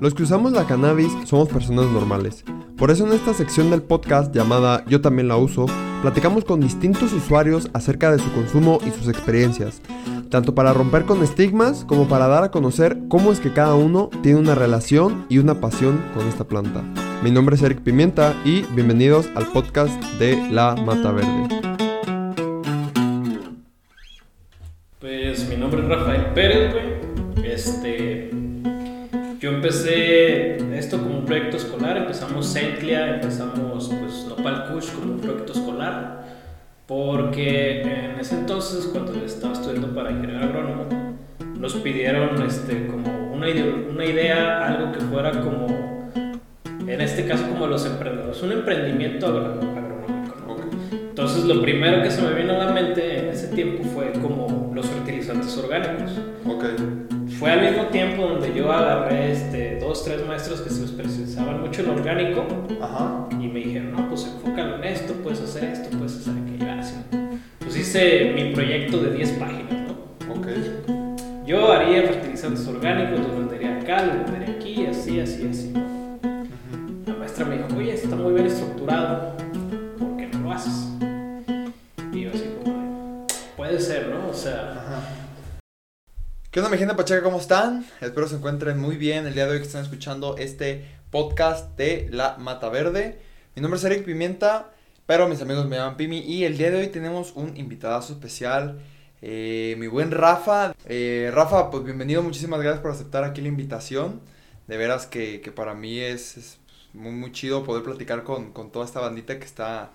Los que usamos la cannabis somos personas normales. Por eso en esta sección del podcast llamada Yo también la uso, platicamos con distintos usuarios acerca de su consumo y sus experiencias, tanto para romper con estigmas como para dar a conocer cómo es que cada uno tiene una relación y una pasión con esta planta. Mi nombre es Eric Pimienta y bienvenidos al podcast de La Mata Verde. Pues mi nombre es Rafael Pérez. Empecé esto como un proyecto escolar. Empezamos Centlia, empezamos pues Nopal Kush como un proyecto escolar. Porque en ese entonces, cuando estaba estudiando para ingeniero agrónomo, nos pidieron este, como una idea, una idea, algo que fuera como, en este caso, como los emprendedores, un emprendimiento agronómico. ¿no? Entonces, lo primero que se me vino a la mente en ese tiempo fue como los fertilizantes orgánicos. Ok. Fue al mismo tiempo donde yo agarré este, dos, tres maestros que se especializaban mucho en orgánico Ajá. y me dijeron, no, pues enfócalo en esto, puedes hacer esto, puedes hacer aquello. Así. Pues hice mi proyecto de 10 páginas, ¿no? Ok. Yo haría fertilizantes orgánicos, los vendería acá, los vendería aquí, así, así, así. ¿no? La maestra me dijo, oye, está muy bien estructurado, ¿por qué no lo haces? Y yo así como, de, puede ser, ¿no? O sea, Ajá. ¿Qué onda mi gente Pacheca? ¿Cómo están? Espero se encuentren muy bien el día de hoy que están escuchando este podcast de La Mata Verde. Mi nombre es Eric Pimienta, pero mis amigos me llaman Pimi y el día de hoy tenemos un invitadazo especial, eh, mi buen Rafa. Eh, Rafa, pues bienvenido, muchísimas gracias por aceptar aquí la invitación. De veras que, que para mí es, muy, muy chido poder platicar con, con toda esta bandita que está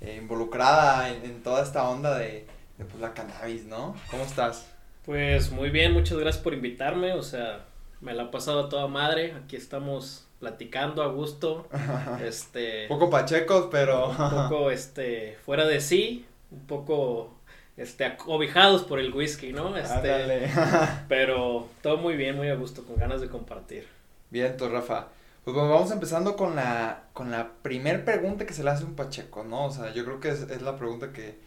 eh, involucrada en, en toda esta onda de, de pues, la cannabis, ¿no? ¿Cómo estás? Pues muy bien, muchas gracias por invitarme, o sea, me la ha pasado a toda madre, aquí estamos platicando a gusto, este, Un poco pachecos, pero. un poco, este, fuera de sí, un poco, este, acobijados por el whisky, ¿no? Este, Ándale. pero todo muy bien, muy a gusto, con ganas de compartir. Bien, entonces, Rafa. Pues bueno, vamos empezando con la, con la primer pregunta que se le hace a un pacheco, ¿no? O sea, yo creo que es, es la pregunta que,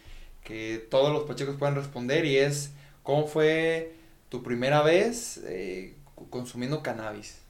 que todos los pachecos pueden responder y es, ¿cómo fue tu primera vez eh, consumiendo cannabis?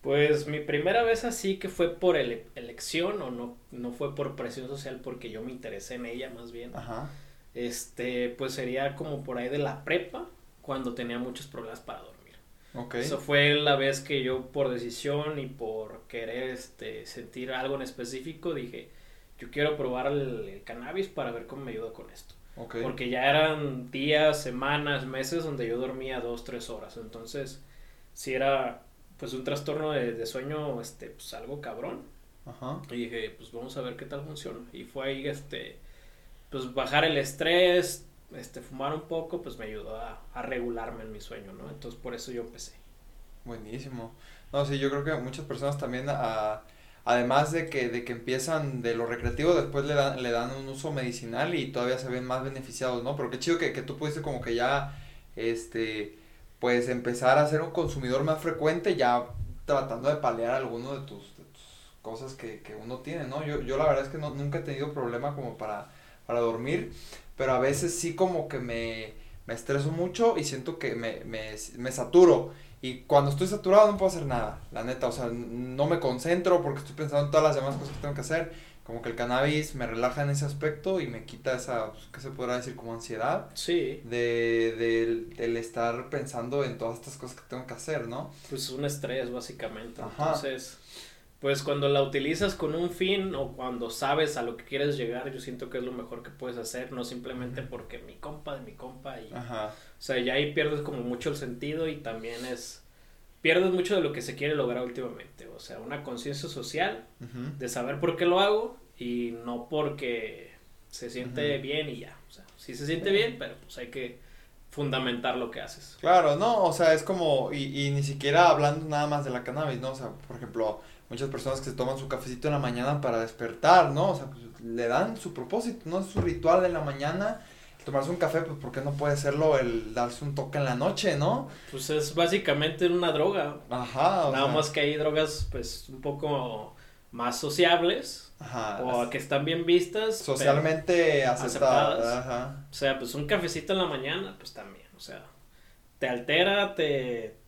Pues mi primera vez así que fue por ele- elección o no, no fue por presión social porque yo me interesé en ella más bien. Ajá. Este, pues sería como por ahí de la prepa, cuando tenía muchos problemas para dormir. Ok. Eso fue la vez que yo por decisión y por querer este, sentir algo en específico dije, yo quiero probar el, el cannabis para ver cómo me ayuda con esto. Porque ya eran días, semanas, meses donde yo dormía dos, tres horas. Entonces, si era pues un trastorno de, de sueño, este, pues algo cabrón. Ajá. Y dije, pues vamos a ver qué tal funciona. Y fue ahí, este, pues bajar el estrés, este, fumar un poco, pues me ayudó a, a regularme en mi sueño, ¿no? Entonces por eso yo empecé. Buenísimo. No, sí, yo creo que muchas personas también, a- además de que, de que empiezan de lo recreativo, después le dan, le dan un uso medicinal y todavía se ven más beneficiados, ¿no? Pero qué chido que, que tú pudiste como que ya, este, pues empezar a ser un consumidor más frecuente, ya tratando de paliar alguno de tus, cosas que, que uno tiene, ¿no? Yo, yo la verdad es que no, nunca he tenido problema como para, para dormir, pero a veces sí como que me, me estreso mucho y siento que me, me, me saturo. Y cuando estoy saturado no puedo hacer nada, la neta, o sea, no me concentro porque estoy pensando en todas las demás cosas que tengo que hacer. Como que el cannabis me relaja en ese aspecto y me quita esa, pues, ¿qué se podrá decir? Como ansiedad Sí, de, del, del estar pensando en todas estas cosas que tengo que hacer, ¿no? pues un estrés básicamente. Ajá. Entonces, pues cuando la utilizas con un fin o cuando sabes a lo que quieres llegar, yo siento que es lo mejor que puedes hacer, no simplemente porque mi compa de mi compa y... Ajá, O sea, ya ahí pierdes como mucho el sentido y también es... Pierdes mucho de lo que se quiere lograr últimamente. O sea, una conciencia social de saber por qué lo hago y no porque se siente bien y ya. O sea, sí se siente bien, pero pues hay que fundamentar lo que haces. Claro, no, o sea, es como, y, y ni siquiera hablando nada más de la cannabis, ¿no? O sea, por ejemplo, muchas personas que se toman su cafecito en la mañana para despertar, ¿no? O sea, pues, le dan su propósito, ¿no? Es su ritual en la mañana, tomarse un café, pues, ¿por qué no puede serlo el darse un toque en la noche, ¿no? Pues es básicamente una droga. Ajá, Nada sea, más que hay drogas pues un poco más sociables ajá, o que están bien vistas. socialmente aceptadas, aceptadas. ajá, o sea, pues un cafecito en la mañana, pues también, o sea, te altera, te,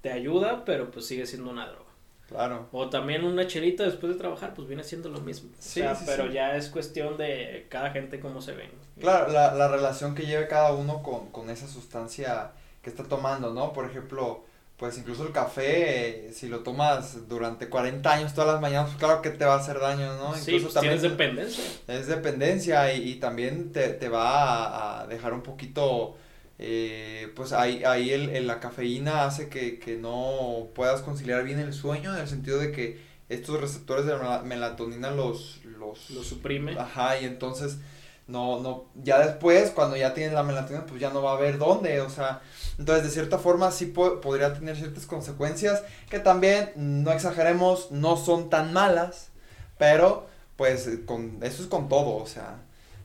te ayuda, pero pues sigue siendo una droga. Claro. O también una chelita después de trabajar, pues viene siendo lo mismo. Sí, o sea, sí, pero sí. ya es cuestión de cada gente cómo se ven. Claro, la, la relación que lleve cada uno con, con esa sustancia que está tomando, ¿no? Por ejemplo, pues incluso el café, eh, si lo tomas durante 40 años todas las mañanas, pues claro que te va a hacer daño, ¿no? Sí, pues tienes dependencia. Es dependencia y, y también te, te va a, a dejar un poquito, eh, pues ahí, ahí el, el- la cafeína hace que, que no puedas conciliar bien el sueño en el sentido de que estos receptores de mela- melatonina los, los, Lo suprime. Ajá, y entonces no, no, ya después cuando ya tienes la melatonina pues ya no va a haber dónde, o sea, entonces de cierta forma sí po- podría tener ciertas consecuencias que también, no exageremos, no son tan malas, pero pues con, eso es con todo, o sea,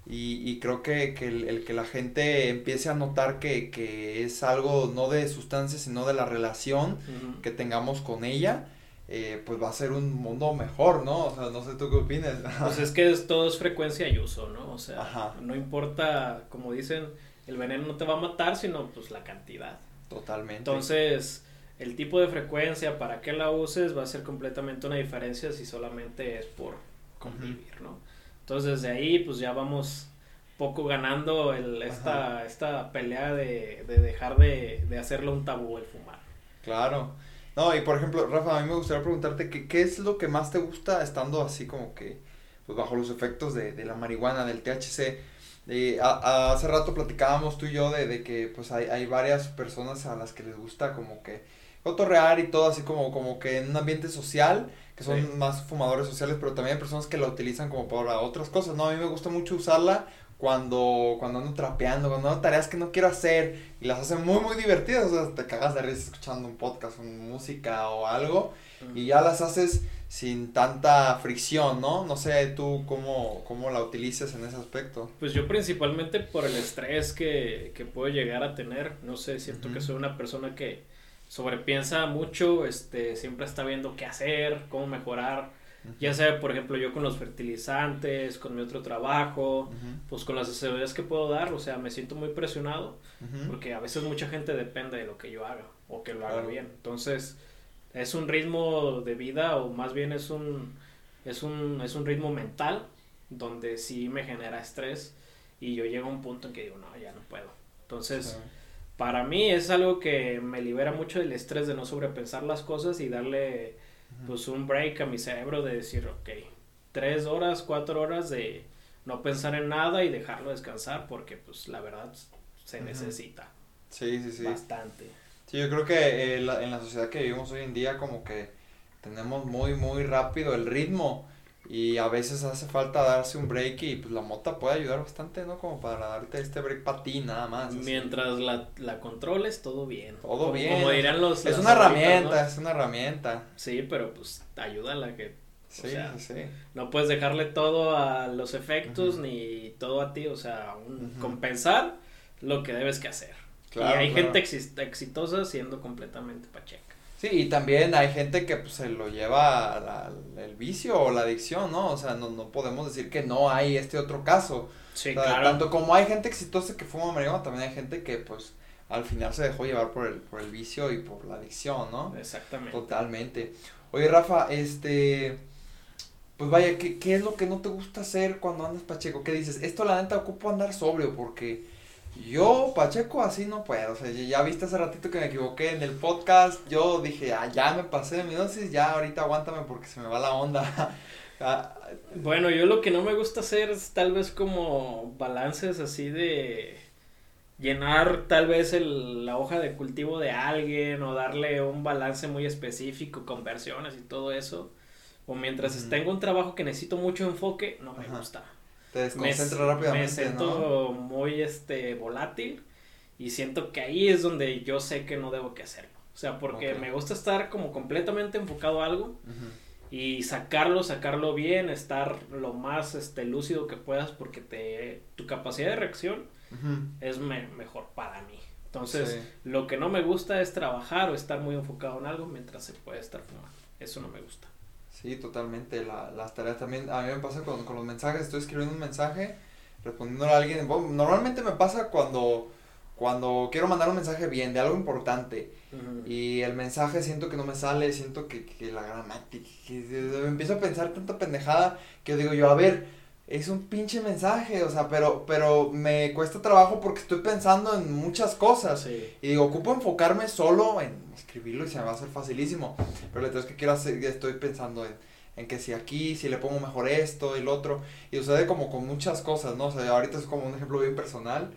y, y creo que, que el, el que la gente empiece a notar que, que es algo no de sustancias, sino de la relación que tengamos con ella, eh, pues va a ser un mundo mejor, ¿no? O sea, no sé tú qué opinas. Pues es que es, todo es frecuencia y uso, ¿no? O sea, Ajá. no importa, como dicen, el veneno no te va a matar, sino pues la cantidad. Totalmente. Entonces, el tipo de frecuencia, para que la uses, va a ser completamente una diferencia si solamente es por convivir, ¿no? Entonces, desde ahí, pues ya vamos poco ganando el, esta, esta pelea de, de dejar de, de hacerlo un tabú el fumar. Claro. No, y por ejemplo, Rafa, a mí me gustaría preguntarte que, qué es lo que más te gusta estando así como que pues bajo los efectos de, de la marihuana, del THC. Eh, a- a- hace rato platicábamos tú y yo de, de que pues hay, hay varias personas a las que les gusta como que cotorrear y todo así como, como que en un ambiente social, que son Sí. más fumadores sociales, pero también hay personas que la utilizan como para otras cosas, ¿no? A mí me gusta mucho usarla cuando, cuando ando trapeando, cuando ando tareas que no quiero hacer y las hacen muy, muy divertidas, o sea, te cagas de risa escuchando un podcast, una música o algo y ya las haces sin tanta fricción, ¿no? No sé tú cómo, cómo la utilizas en ese aspecto. Pues yo principalmente por el estrés que, que puedo llegar a tener, no sé, siento que soy una persona que sobrepiensa mucho, este, siempre está viendo qué hacer, cómo mejorar, ya sea, por ejemplo, yo con los fertilizantes, con mi otro trabajo, Ujú, pues con las asesorías que puedo dar, o sea, me siento muy presionado, ujú. porque a veces mucha gente depende de lo que yo haga, o que lo haga Claro. bien, entonces, es un ritmo de vida, o más bien es un, es un, es un ritmo mental, donde sí me genera estrés, y yo llego a un punto en que digo, no, ya no puedo, entonces... Sí. Para mí es algo que me libera mucho del estrés de no sobrepensar las cosas y darle pues un break a mi cerebro de decir, ok, tres horas, cuatro horas de no pensar en nada y dejarlo descansar porque pues la verdad se necesita Sí, sí, sí. bastante. Sí, yo creo que eh, la- en la sociedad que vivimos hoy en día como que tenemos muy, muy rápido el ritmo y a veces hace falta darse un break y pues la mota puede ayudar bastante, ¿no? Como para darte este break para ti nada más. así. Mientras la, la controles, todo bien. Todo Como- bien. Como dirán los... Es una herramienta, ¿no? es una herramienta. Sí, pero pues ayúdala que Sí, sea, sí, no puedes dejarle todo a los efectos ni todo a ti, o sea, un- compensar lo que debes que hacer. Claro, y hay claro. gente exitosa siendo completamente pacheca. Sí, y también hay gente que pues se lo lleva al el vicio o la adicción, ¿no? O sea, no, no podemos decir que no hay este otro caso. Sí, O sea, claro. Tanto como hay gente exitosa que fuma marihuana, también hay gente que pues al final se dejó llevar por el, por el vicio y por la adicción, ¿no? Exactamente. Totalmente. Oye, Rafa, este, pues vaya, ¿qué, ¿qué es lo que no te gusta hacer cuando andas pacheco? ¿Qué dices? Esto la neta ocupo andar sobrio porque yo pacheco así no puedo. O sea, ya- viste hace ratito que me equivoqué en el podcast. Yo dije, ah, ya me pasé de mi dosis, ya ahorita aguántame porque se me va la onda. Ah, Bueno, yo lo que no me gusta hacer es tal vez como balances así de llenar tal vez el- la hoja de cultivo de alguien o darle un balance muy específico, conversiones y todo eso. O mientras tengo un trabajo que necesito mucho enfoque, no me Ajá. gusta. Te me, desconcentra me rápidamente, siento muy este volátil y siento que ahí es donde yo sé que no debo que hacerlo. O sea, porque Ok. me gusta estar como completamente enfocado a algo ¿no? Ujú. y sacarlo, sacarlo bien, estar lo más este lúcido que puedas porque te tu capacidad de reacción Ujú. es me- mejor para mí. Entonces, Sí. lo que no me gusta es trabajar o estar muy enfocado en algo mientras se puede estar fumando. Eso no me gusta. Sí, totalmente. La, las tareas también. A mí me pasa con, con los mensajes. Estoy escribiendo un mensaje, respondiéndole a alguien. Bueno, normalmente me pasa cuando, cuando quiero mandar un mensaje bien, de algo importante, y el mensaje siento que no me sale, siento que, que la gramática, que, empiezo a pensar tanta pendejada que digo yo, a ver, es un pinche mensaje, o sea, pero, pero me cuesta trabajo porque estoy pensando en muchas cosas. Y digo, ocupo enfocarme solo en escribirlo y se me va a hacer facilísimo. Pero la es que quiero hacer, estoy pensando en, en que si aquí, si le pongo mejor esto y lo otro. Y sucede como con muchas cosas, ¿no? O sea, ahorita es como un ejemplo bien personal.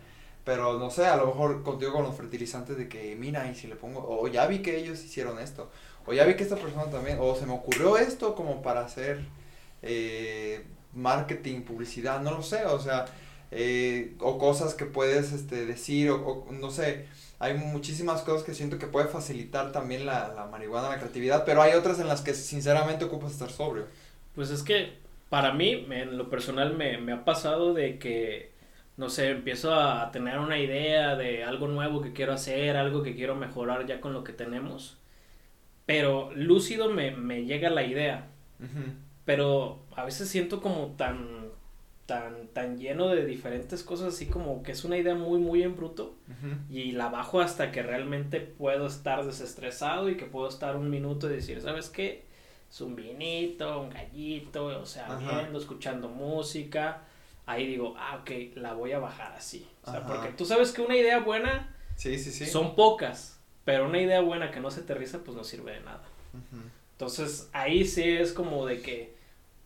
Pero no sé, a lo mejor contigo con los fertilizantes de que, mira, y si le pongo, o ya vi que ellos hicieron esto, o ya vi que esta persona también, o se me ocurrió esto como para hacer eh, marketing, publicidad, no lo sé, o sea, eh, o cosas que puedes este, decir, o, no sé, hay muchísimas cosas que siento que puede facilitar también la, la marihuana, la creatividad, pero hay otras en las que sinceramente ocupas estar sobrio. Pues es que para mí, en lo personal, me, me ha pasado de que no sé, empiezo a tener una idea de algo nuevo que quiero hacer, algo que quiero mejorar ya con lo que tenemos. Pero lúcido me, me llega la idea. Pero a veces siento como tan, tan, tan lleno de diferentes cosas, así como que es una idea muy, muy en bruto. Y la bajo hasta que realmente puedo estar desestresado y que puedo estar un minuto y decir, ¿sabes qué? Es un vinito, un gallito, o sea, viendo, escuchando música ahí digo, ah, ok, la voy a bajar así. O sea, porque tú sabes que una idea buena sí, sí, sí. son pocas, pero una idea buena que no se aterriza, pues no sirve de nada. Entonces, ahí sí es como de que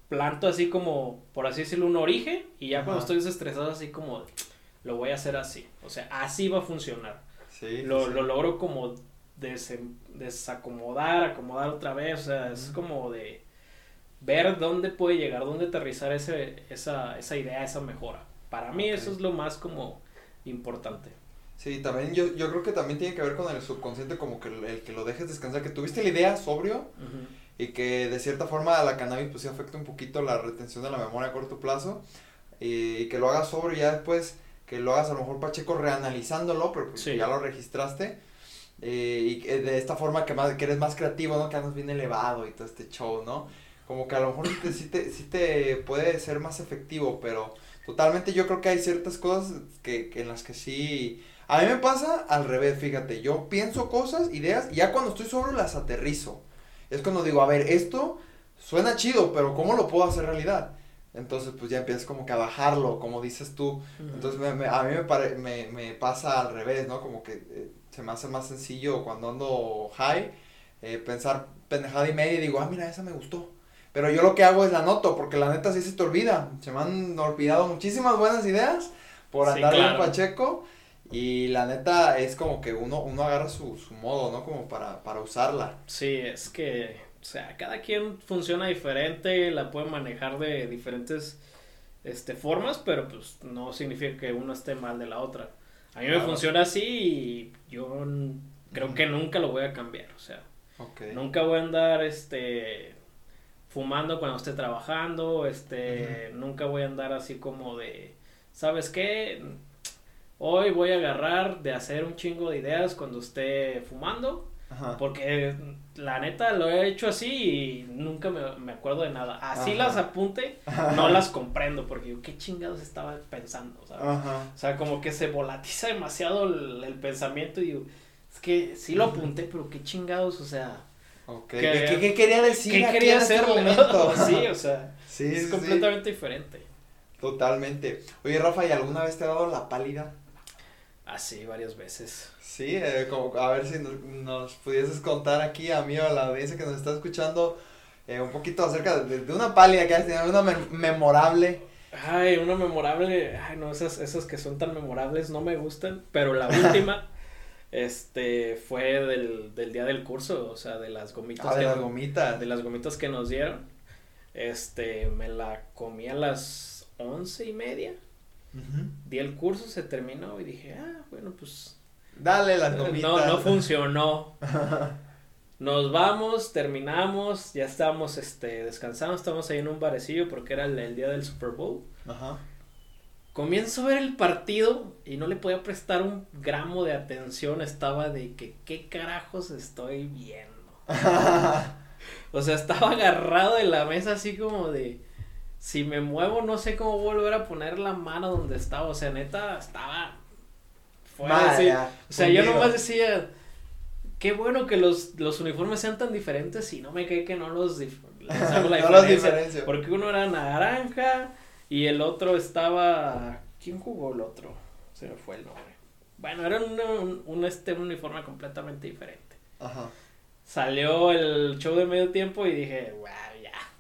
planto así como, por así decirlo, un origen y ya cuando estoy desestresado así como, lo voy a hacer así. O sea, así va a funcionar. Sí, lo, lo logro como desacomodar, acomodar otra vez, o sea, es como de ver dónde puede llegar, dónde aterrizar ese, esa, esa idea, esa mejora. Para mí eso es lo más como importante. Sí, también yo, yo creo que también tiene que ver con el subconsciente, como que el, que lo dejes descansar, que tuviste la idea sobrio y que de cierta forma la cannabis pues sí afecta un poquito la retención de la memoria a corto plazo y, que lo hagas sobrio y ya después que lo hagas a lo mejor Pacheco reanalizándolo, pero pues ya lo registraste eh, y de esta forma que, más, que eres más creativo, ¿no? Que andas bien elevado y todo este show, ¿no? como que a lo mejor sí te, sí te, puede ser más efectivo, pero totalmente yo creo que hay ciertas cosas que, que en las que sí... A mí me pasa al revés, fíjate, yo pienso cosas, ideas, y ya cuando estoy solo las aterrizo. Es cuando digo, a ver, esto suena chido, pero ¿cómo lo puedo hacer realidad? Entonces, pues ya empiezas como que a bajarlo, como dices tú. Entonces, me, a mí me, pare, me, me, pasa al revés, ¿no? Como que eh, se me hace más sencillo cuando ando high, eh, pensar pendejada y media y digo, ah, mira, esa me gustó. Pero yo lo que hago es la anoto, porque la neta sí se te olvida. Se me han olvidado muchísimas buenas ideas por andar en Pacheco. Y la neta es como que uno, uno agarra su, su modo, ¿no? Como para, para usarla. Sí, es que, o sea, cada quien funciona diferente, la puede manejar de diferentes este, formas, pero pues no significa que uno esté mal de la otra. A mí me funciona así y yo creo que nunca lo voy a cambiar, o sea, nunca voy a andar, este, fumando cuando esté trabajando, este, nunca voy a andar así como de, ¿sabes qué? Hoy voy a agarrar de hacer un chingo de ideas cuando esté fumando, porque la neta lo he hecho así y nunca me, acuerdo de nada. Así las apunte, no las comprendo, porque yo, ¿qué chingados estaba pensando? O sea, como que se volatiza demasiado el, pensamiento y digo, es que sí lo apunté, pero qué chingados, o sea ¿Qué, quería decir? ¿Qué quería hacer? Este sí, o sea, es completamente diferente. Totalmente. Oye, Rafa, ¿y alguna vez te ha dado la pálida? Ah, sí, varias veces. Sí, eh, como, a ver si nos, pudieses contar aquí a mí o a la audiencia que nos está escuchando eh, un poquito acerca de, una pálida que has tenido, una memorable. Ay, una memorable, ay, no, esas, esas que son tan memorables no me gustan, pero la última este fue del, del, día del curso, o sea, de las gomitas. Ah, de las gomitas. De las gomitas que nos dieron. Este, me la comí a las once y media. Di el curso, se terminó y dije, ah, bueno, pues. Dale las gomitas. No, no funcionó. Nos vamos, terminamos, ya estábamos este, descansando, estamos ahí en un barecillo porque era el, el día del Super Bowl. Ajá. Comienzo a ver el partido y no le podía prestar un gramo de atención. Estaba de que, ¿qué carajos estoy viendo? o sea, estaba agarrado de la mesa así como de, si me muevo no sé cómo volver a poner la mano donde estaba. O sea, neta, estaba fuera así. O sea, yo nomás decía, qué bueno que los, los uniformes sean tan diferentes y no me cae que no los, les hago la No los diferencio. Porque uno era naranja y el otro estaba. ¿Quién jugó el otro? Se me fue el nombre. Bueno, era un, un, un, este, un uniforme completamente diferente. Ajá. Salió el show de medio tiempo y dije, wow,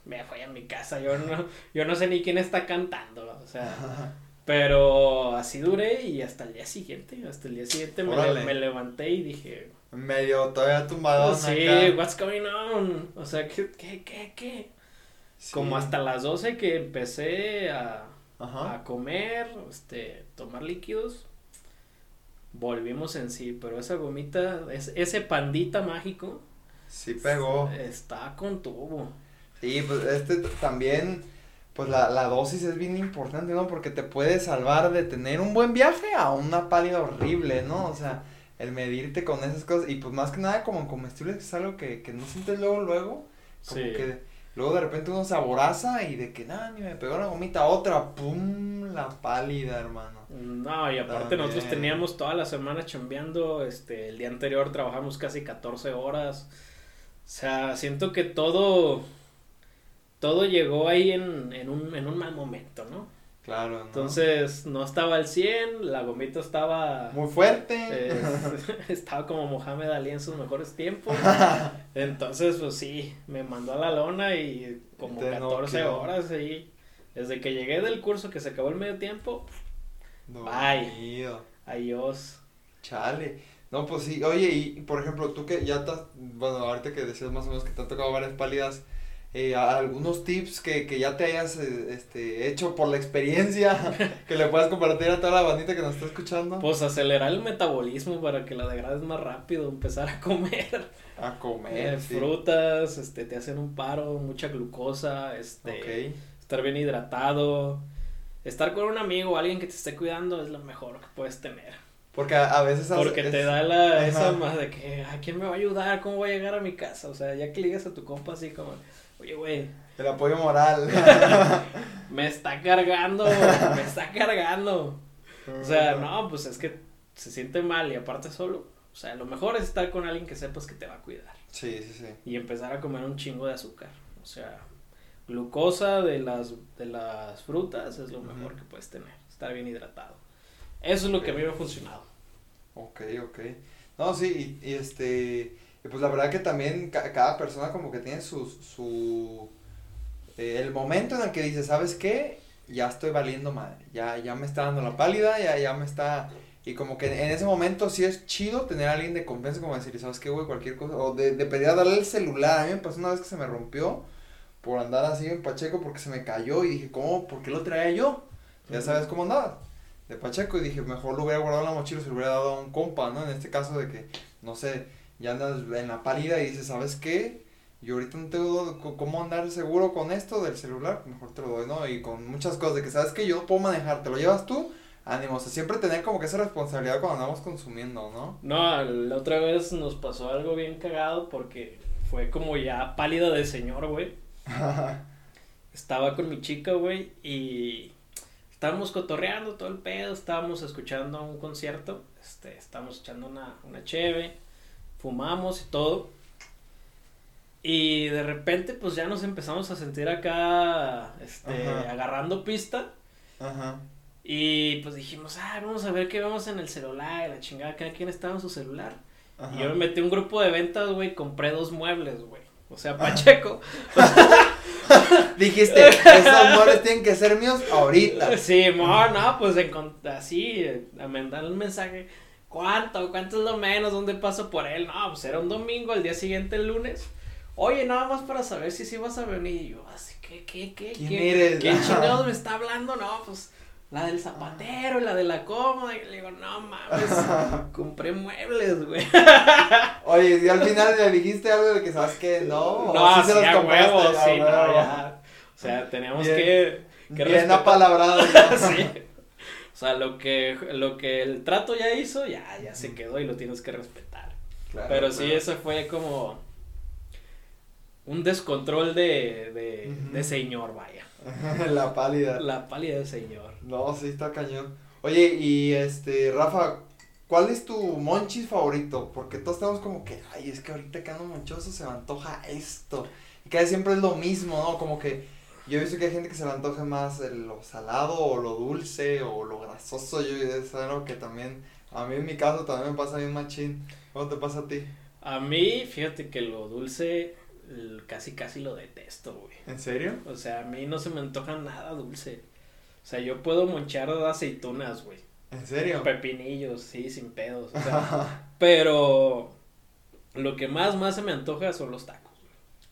me fui a mi casa. Yo no, yo no sé ni quién está cantando. O sea, pero así duré y hasta el día siguiente. Hasta el día siguiente me, Órale. le- me levanté y dije, Medio todavía tumbado. oh, sí, acá. what's going on? O sea, ¿qué, qué, qué, qué? Sí. Como hasta las 12 que empecé a, Ajá. a comer, este, tomar líquidos, volvimos en sí, pero esa gomita, es- ese pandita mágico, Sí pegó. está con tubo. Sí, pues este también, pues la, la dosis es bien importante, ¿no? Porque te puede salvar de tener un buen viaje a una pálida horrible, ¿no? O sea, el medirte con esas cosas y pues más que nada como en comestibles es algo que, que no sientes luego, luego, como Sí. que luego de repente uno se aboraza y de que nada, ni me pegó una gomita, otra, pum, la pálida, hermano. No, y aparte nosotros teníamos toda la semana chambeando, este, el día anterior trabajamos casi 14 horas. O sea, siento que todo, todo llegó ahí en, en un, en un mal momento, ¿no? Claro, ¿no? Entonces, no estaba al 100, la gomita estaba... Muy fuerte. eh, estaba como Mohamed Ali en sus mejores tiempos. Entonces, pues sí, me mandó a la lona y como Te 14 noqueó. horas ahí. Desde que llegué del curso que se acabó el medio tiempo, Bye. Dormido. adiós. Chale. No, pues sí. Oye, y por ejemplo, tú que ya estás, bueno, ahorita que decías más o menos que te han tocado varias pálidas, eh, algunos tips que, que ya te hayas eh, este, hecho por la experiencia, que le puedas compartir a toda la bandita que nos está escuchando. Pues acelerar el metabolismo para que la degrades más rápido, empezar a comer a comer, eh, sí. frutas, este, te hacen un paro, mucha glucosa, este, estar bien hidratado, estar con un amigo o alguien que te esté cuidando es lo mejor que puedes tener. Porque a, a veces Porque te es- da la, esa más de que, ¿a quién me va a ayudar? ¿Cómo voy a llegar a mi casa? O sea, ya que ligas a tu compa así como, oye, güey, el apoyo moral. me está cargando, me está cargando. O sea, no, pues es que se siente mal y aparte solo. O sea, lo mejor es estar con alguien que sepas que te va a cuidar. Sí, sí, sí. Y empezar a comer un chingo de azúcar. O sea, glucosa de las, de las frutas es lo mejor que puedes tener. Estar bien hidratado. Eso es lo que a mí me ha funcionado. Ok, ok. No, sí, y, y este, y pues la verdad que también ca- cada persona como que tiene su, su, eh, el momento en el que dice, ¿sabes qué? Ya estoy valiendo madre, ya, ya me está dando la pálida, ya, ya me está, y como que en ese momento sí es chido tener a alguien de confianza como decir, ¿sabes qué, güey? Cualquier cosa, o de, de pedir a darle el celular, a mí me pasó una vez que se me rompió por andar así en Pacheco porque se me cayó y dije, ¿cómo? ¿Por qué lo traía yo? Ya sabes cómo andaba de Pacheco y dije, mejor lo hubiera guardado en la mochila, se lo hubiera dado a un compa, ¿no? En este caso de que, no sé, ya andas en la pálida y dices, ¿sabes qué? Yo ahorita no tengo cómo andar seguro con esto del celular, mejor te lo doy, ¿no? Y con muchas cosas de que, ¿sabes que Yo no puedo manejar, ¿te lo llevas tú? Ánimo, o sea, siempre tener como que esa responsabilidad cuando andamos consumiendo, ¿no? No, la otra vez nos pasó algo bien cagado porque fue como ya pálida de señor, güey. Estaba con mi chica, güey, y estábamos cotorreando todo el pedo, estábamos escuchando un concierto, este, estábamos echando una, una cheve, fumamos y todo. Y de repente, pues ya nos empezamos a sentir acá, este, Ajá. agarrando pista. Ajá. Y pues dijimos, ah, vamos a ver qué vemos en el celular, y la chingada, cada quien estaba en su celular. Ajá. Y yo me metí a un grupo de ventas, güey, compré dos muebles, güey. O sea, Pacheco. Dijiste, esos muebles tienen que ser míos ahorita. Sí, no, no, pues así, eh, a mandar un mensaje. ¿Cuánto? ¿Cuánto es lo menos? ¿Dónde paso por él? No, pues era un domingo, el día siguiente el lunes. Oye, nada más para saber si sí vas a venir. Y yo, así, ¿qué, qué, qué? ¿Quién ¿Qué- eres? ¿Quién chingados me está hablando? No, pues la del zapatero, la de la cómoda. Y le digo, no mames, compré muebles, güey. Oye, y al final le dijiste algo de que, ¿sabes qué? No, No, ¿O sí, los compraste? huevo, sí, no, huevo. ya. O sea, teníamos Bien. que, que Bien apalabrado. sí. O sea, lo que, lo que el trato ya hizo, ya, ya se quedó y lo tienes que respetar. Claro, Pero sí, eso fue como un descontrol de, de, de señor, vaya. La pálida. La pálida de señor. No, sí está cañón. Oye, y este, Rafa, ¿Cuál es tu monchis favorito? Porque todos estamos como que, ay, es que ahorita que ando monchoso se me antoja esto. Y casi siempre es lo mismo, ¿no? Como que yo he visto que hay gente que se le antoja más lo salado o lo dulce o lo grasoso. Yo es algo que también, a mí en mi caso también me pasa bien machín. ¿Cómo te pasa a ti? A mí, fíjate que lo dulce casi casi lo detesto, güey. ¿En serio? O sea, a mí no se me antoja nada dulce. O sea, yo puedo monchar aceitunas, güey. ¿En serio? Pepinillos, sí, sin pedos. O sea, pero lo que más, más se me antoja son los tacos.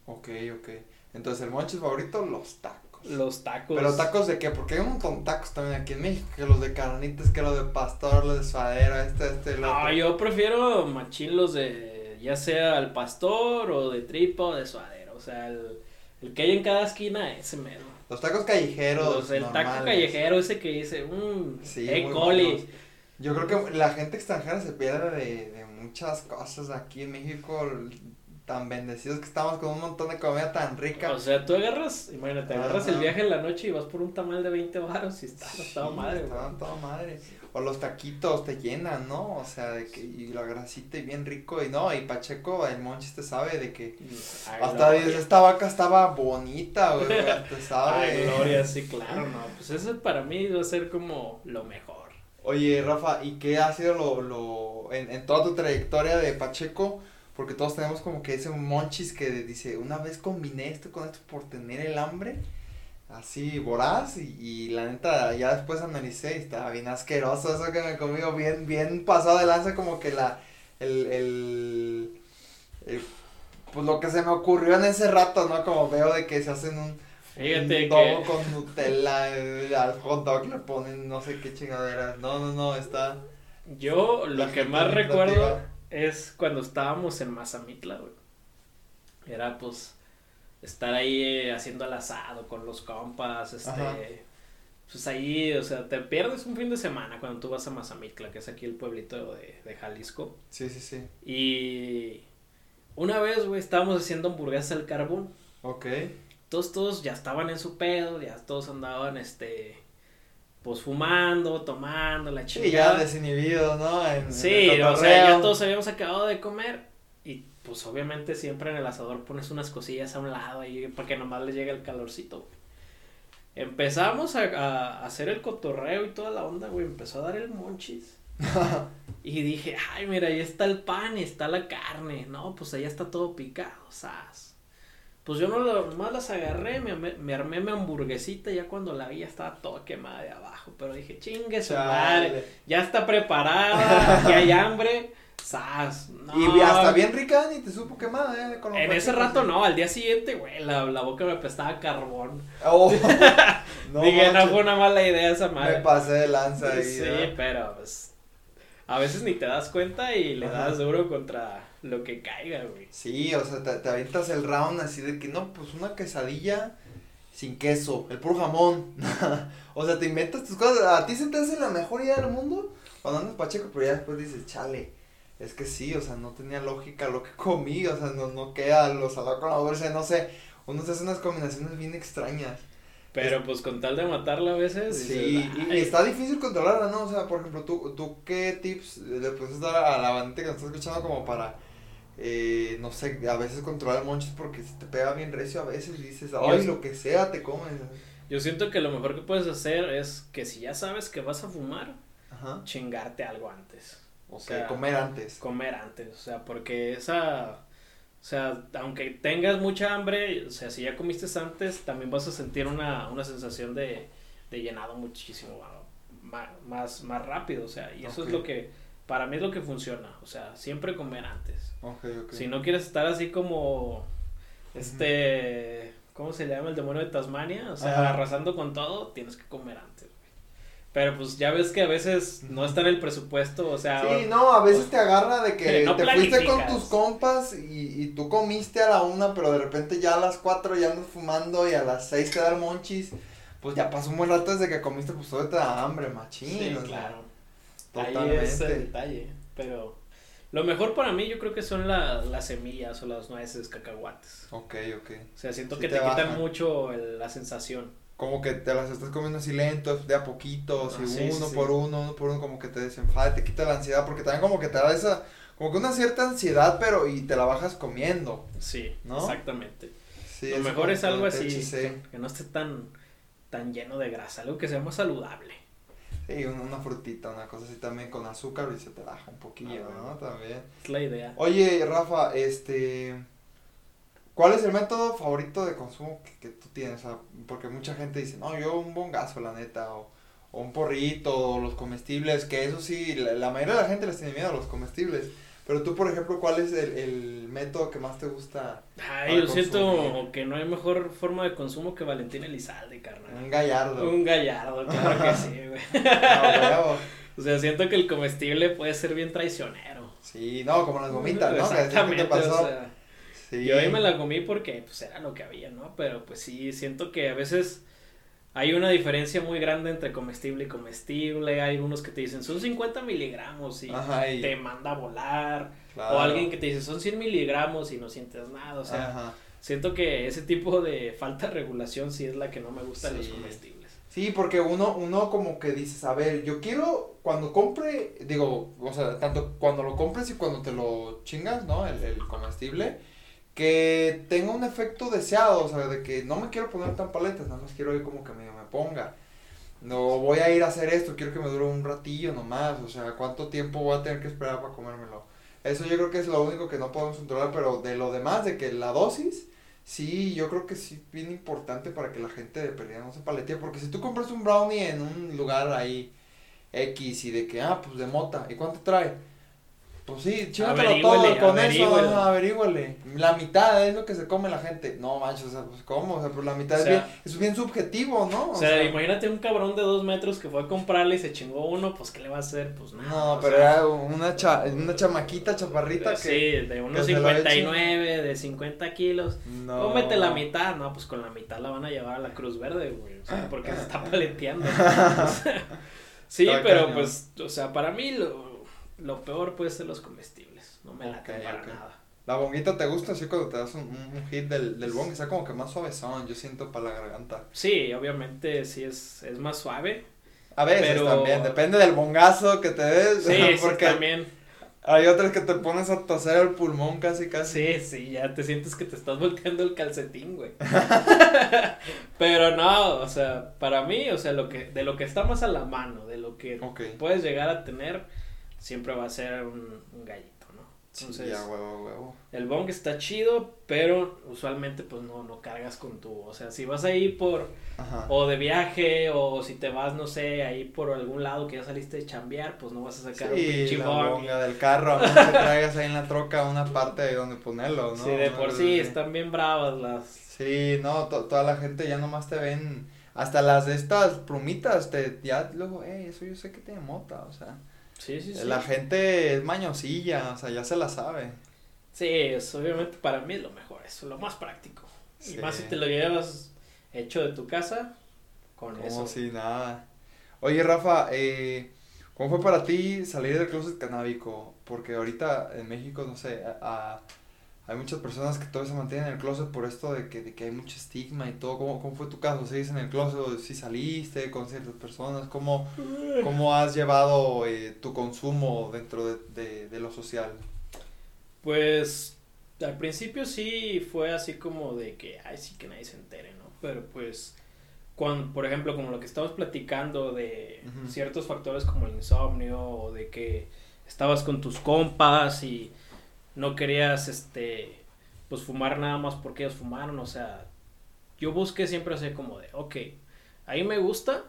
Ok, ok. Entonces, el monchis favorito, los tacos. Los tacos. Pero tacos de qué? Porque hay un montón de tacos también aquí en México, que los de carnitas, que los de pastor, los de suadera, este, este, el No, yo prefiero machín los de, ya sea al pastor o de tripa o de suadera. O sea, el, el que hay en cada esquina, ese mero. Los tacos callejeros. Los, el taco callejero ese que dice, mmm, sí, coli. Yo creo que la gente extranjera se pierde de, de muchas cosas aquí en México tan bendecidos que estamos con un montón de comida tan rica. O sea, tú agarras, imagínate, agarras el viaje en la noche y vas por un tamal de 20 baros y está, sí, toda madre. Estaban toda madre. O los taquitos te llenan, ¿no? O sea, de que, y la grasita y bien rico, y no, y Pacheco, el monchis te sabe de que hasta esta vaca estaba bonita, güey, te sabe. Ay, Gloria, sí, claro, no, pues eso para mí va a ser como lo mejor. Oye, Rafa, ¿y qué ha sido lo, lo, en, en toda tu trayectoria de Pacheco? Porque todos tenemos como que ese monchis que dice, una vez combiné esto con esto por tener el hambre, así voraz, y, y la neta, ya después analicé y estaba bien asqueroso eso que me comí, bien, bien pasado de lanza, como que la, el, el, pues lo que se me ocurrió en ese rato, ¿no? Como veo de que se hacen un, Fíjate que... con Nutella, al hot dog le ponen no sé qué chingadera, no, no, no, está... Yo lo que más recuerdo es cuando estábamos en Mazamitla, güey. Era pues estar ahí eh, haciendo el asado con los compas, este, pues ahí, o sea, te pierdes un fin de semana cuando tú vas a Mazamitla, que es aquí el pueblito de, de Jalisco. Sí, sí, sí. Y una vez, güey, estábamos haciendo hamburguesas al carbón. Ok. Todos, todos ya estaban en su pedo, ya todos andaban, este, pues fumando, tomando, la chingada. Y ya desinhibido, ¿no? sí, o sea, ya todos habíamos acabado de comer y pues obviamente siempre en el asador pones unas cosillas a un lado ahí para que nomás le llegue el calorcito. Empezamos a, hacer el cotorreo y toda la onda, güey, empezó a dar el monchis. y dije, ay, mira, ahí está el pan y está la carne. No, pues ahí está todo picado, sas. Pues yo no lo, nomás las agarré, me, me, armé mi hamburguesita ya cuando la vi ya estaba toda quemada de abajo. Pero dije, chingue su madre, ya está preparada, ya hay hambre. Sas, Y hasta bien rica, ni te supo quemada, eh, En ese rato no, al día siguiente, güey, la, la boca me apestaba carbón. Oh, no, Dije, no fue una mala idea esa madre. Me pasé de lanza ahí. Sí, pero pues a veces ni te das cuenta y le das duro contra lo que caiga, güey. Sí, o sea, te, te, avientas el round así de que no, pues una quesadilla sin queso, el puro jamón. o sea, te inventas tus cosas. A ti se te hace la mejor idea del mundo cuando andas pacheco, pero ya después dices, chale. Es que sí, o sea, no tenía lógica lo que comí, o sea, no, no queda lo salado con la dulce, no sé. Uno se hace unas combinaciones bien extrañas. Pero pues con tal de matarla a veces. Sí, y está difícil controlarla, ¿no? O sea, por ejemplo, ¿tú, tú qué tips le puedes dar a la bandita que nos está escuchando como para eh, no sé, a veces controlar monchis porque si te pega bien recio a veces dices, ay, lo que sea, te comes. Yo siento que lo mejor que puedes hacer es que si ya sabes que vas a fumar, chingarte algo antes. O sea, comer antes. Comer antes, o sea, porque esa, o sea, aunque tengas mucha hambre, o sea, si ya comiste antes, también vas a sentir una, una sensación de, de llenado muchísimo más, más, más rápido, o sea, y eso es lo que para mí es lo que funciona. O sea, siempre comer antes. Si no quieres estar así como. Este. ¿Cómo se llama? El demonio de Tasmania. O sea, arrasando con todo, tienes que comer antes. Pero pues ya ves que a veces no está en el presupuesto, o sea... Sí, no, a veces te agarra de que te fuiste con tus compas y, y, tú comiste a la una, pero de repente ya a las cuatro ya andas fumando y a las seis te da el monchis. Pues ya pasó un buen rato desde que comiste, pues todo te da hambre, machín. Sí, claro. Ahí es el detalle. Pero lo mejor para mí yo creo que son las semillas o las nueces, cacahuates. Ok, ok. O sea, siento que te, quitan mucho la sensación. como que te las estás comiendo así lento, de a poquito, Ah, así sí, uno sí, sí. por uno, uno por uno, como que te desenfada, te quita la ansiedad, porque también como que te da esa, como que una cierta ansiedad, pero y te la bajas comiendo. Sí, ¿No? exactamente. Sí, Lo mejor es algo te así, que no esté tan, tan lleno de grasa, algo que sea más saludable. Sí, una, frutita, una cosa así también con azúcar y se te baja un poquillo, Ah, ¿no? También. Es la idea. Oye, Rafa, este, ¿cuál es el método favorito de consumo que, que tú tienes? O sea, porque mucha gente dice, no, yo un bongazo, la neta, o, o un porrito, o los comestibles, que eso sí, la, la mayoría de la gente les tiene miedo a los comestibles. Pero tú, por ejemplo, ¿cuál es el, el método que más te gusta? Ay, yo siento que no hay mejor forma de consumo que Valentín Elizalde, carnal. Un gallardo. Un gallardo, claro que sí, güey. Huevo. O sea, siento que el comestible puede ser bien traicionero. Sí, no, como las gomitas, ¿no? Que te Exactamente, pasó. o sea, Sí. yo ahí me la comí porque pues era lo que había, ¿no? Pero pues sí, siento que a veces hay una diferencia muy grande entre comestible y comestible. Hay unos que te dicen son 50 miligramos y Ajá, y- te manda a volar. Claro. O alguien que te dice son 100 miligramos y no sientes nada. O sea, Ajá. siento que ese tipo de falta de regulación sí es la que no me gusta de los comestibles. Sí, porque uno, uno como que dices, a ver, yo quiero, cuando compre, digo, o sea, tanto cuando lo compres y cuando te lo chingas, ¿no? El, el comestible, que tenga un efecto deseado, o sea, de que no me quiero poner tan paletas, nada más quiero ir como que medio me ponga. No voy a ir a hacer esto, quiero que me dure un ratillo nomás, o sea, cuánto tiempo voy a tener que esperar para comérmelo. Eso yo creo que es lo único que no podemos controlar, pero de lo demás, de que la dosis, sí, yo creo que sí es bien importante para que la gente de pérdida no se paletee, porque si tú compras un brownie en un lugar ahí X y de que, ah, pues de mota, ¿y cuánto trae? Pues sí, chingatelo todo con eso, averígüele. La mitad es lo que se come la gente. No manches, o sea, pues cómo, o sea, pues la mitad O es bien, es bien subjetivo, ¿no? O sea, imagínate un cabrón de dos metros que fue a comprarle y se chingó uno, pues ¿qué le va a hacer? Pues nada. No, pero era una, cha, una chamaquita chaparrita que... Sí, de unos se lo eche. 59, de 50 kilos. No. Cómete la mitad, no, pues con la mitad la van a llevar a la Cruz Verde, güey. O sea, porque se está paleteando. Sí, Está pero cañón. pues, o sea, para mí lo, lo peor puede ser los comestibles. No me Ok, late para ok. nada. La bonguita te gusta así cuando te das un, un- hit del, del bong, está como que más suavezón, yo siento para la garganta. Sí, obviamente sí es, es más suave. A veces Pero- también, depende del bongazo que te des, Sí, sí, porque también. hay otras que te pones a toser el pulmón casi casi. Sí, sí, ya te sientes que te estás volteando el calcetín, güey. Pero no, o sea, para mí, o sea, lo que, de lo que está más a la mano, de lo que puedes llegar a tener, siempre va a ser un, un gallito, ¿no? Sí, Entonces, ya, huevo, huevo. el bong está chido, pero usualmente pues no, no cargas con tu, o sea, si vas ahí por, Ajá. o de viaje, o si te vas, no sé, ahí por algún lado que ya saliste de chambear, pues no vas a sacar un Sí, pinche la bonga del carro, menos que traigas ahí en la troca una parte ahí donde ponerlo, ¿no? Sí, de por sí están bien bravas las... Sí, no, to- toda la gente ya nomás te ven, hasta las de estas plumitas, te, ya luego, eh, eso yo sé que tiene mota, o sea, Sí, sí, sí. la gente es mañosilla, o sea, ya se la sabe. Sí, es, obviamente para mí es lo mejor, es lo más práctico. Sí. Y más si te lo llevas hecho de tu casa, con Como eso. si nada. Oye, Rafa, eh, ¿cómo fue para ti salir del closet canábico? Porque ahorita en México, no sé, a- a- hay muchas personas que todavía se mantienen en el closet por esto de que, de que hay mucho estigma y todo. ¿Cómo, cómo fue tu caso? ¿Sigues en el closet o si saliste con ciertas personas? ¿Cómo, cómo has llevado eh, tu consumo dentro de, de, de lo social? Pues al principio sí fue así como de que, ay, sí que nadie se entere, ¿no? Pero pues, cuando, por ejemplo, como lo que estamos platicando de ciertos factores como el insomnio o de que estabas con tus compas y no querías, este, pues fumar nada más porque ellos fumaron, o sea, yo busqué siempre así como de, ok, ahí me gusta,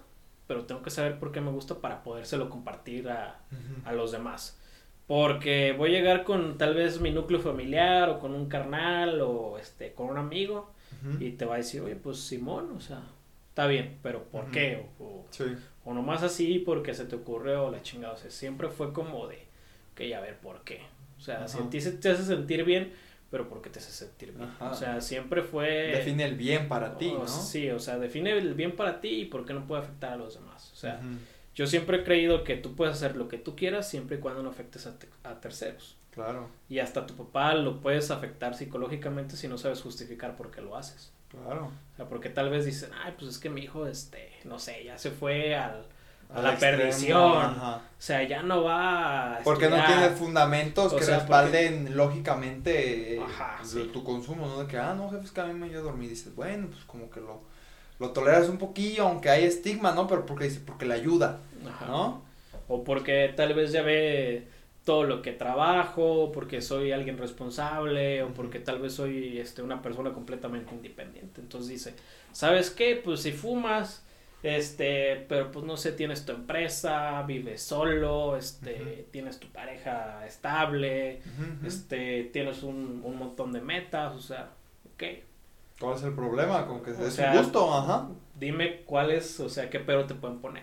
pero tengo que saber por qué me gusta para podérselo compartir a, a los demás. Porque voy a llegar con tal vez mi núcleo familiar o con un carnal o este con un amigo y te va a decir, oye, pues Simón, o sea, está bien, pero ¿por qué? O, o, Sí. o nomás así porque se te ocurrió la chingada. O sea, siempre fue como de, ok, a ver, ¿por qué? O sea, si Ajá. a ti se te hace sentir bien, pero ¿por qué te hace sentir bien? Ajá. O sea, siempre fue... Define el bien para ti, ¿no? Sí, o sea, define el bien para ti y por qué no puede afectar a los demás. O sea, yo siempre he creído que tú puedes hacer lo que tú quieras siempre y cuando no afectes a, te- a terceros. Claro. Y hasta tu papá lo puedes afectar psicológicamente si no sabes justificar por qué lo haces. Claro. O sea, porque tal vez dicen, ay, pues es que mi hijo, este, no sé, ya se fue al, a la extremo, perdición. ajá. O sea, ya no va a Porque no tiene fundamentos O que sea, respalden lógicamente eh, Ajá, sí. tu consumo, ¿no? De que, ah, no, jefe, es que a mí me ayuda a dormir. Dices, bueno, pues como que lo, lo toleras un poquillo, aunque hay estigma, ¿no? Pero porque dice, porque le ayuda, Ajá. ¿no? O porque tal vez ya ve todo lo que trabajo, o porque soy alguien responsable, o porque tal vez soy este, una persona completamente independiente. Entonces dice, ¿sabes qué? Pues si fumas, este, pero pues no sé, tienes tu empresa, vives solo, este, tienes tu pareja estable, este, tienes un, un montón de metas, o sea, ok, ¿Cuál es el problema? Con que O es sea, gusto, ajá. dime cuáles, o sea, qué pero te pueden poner.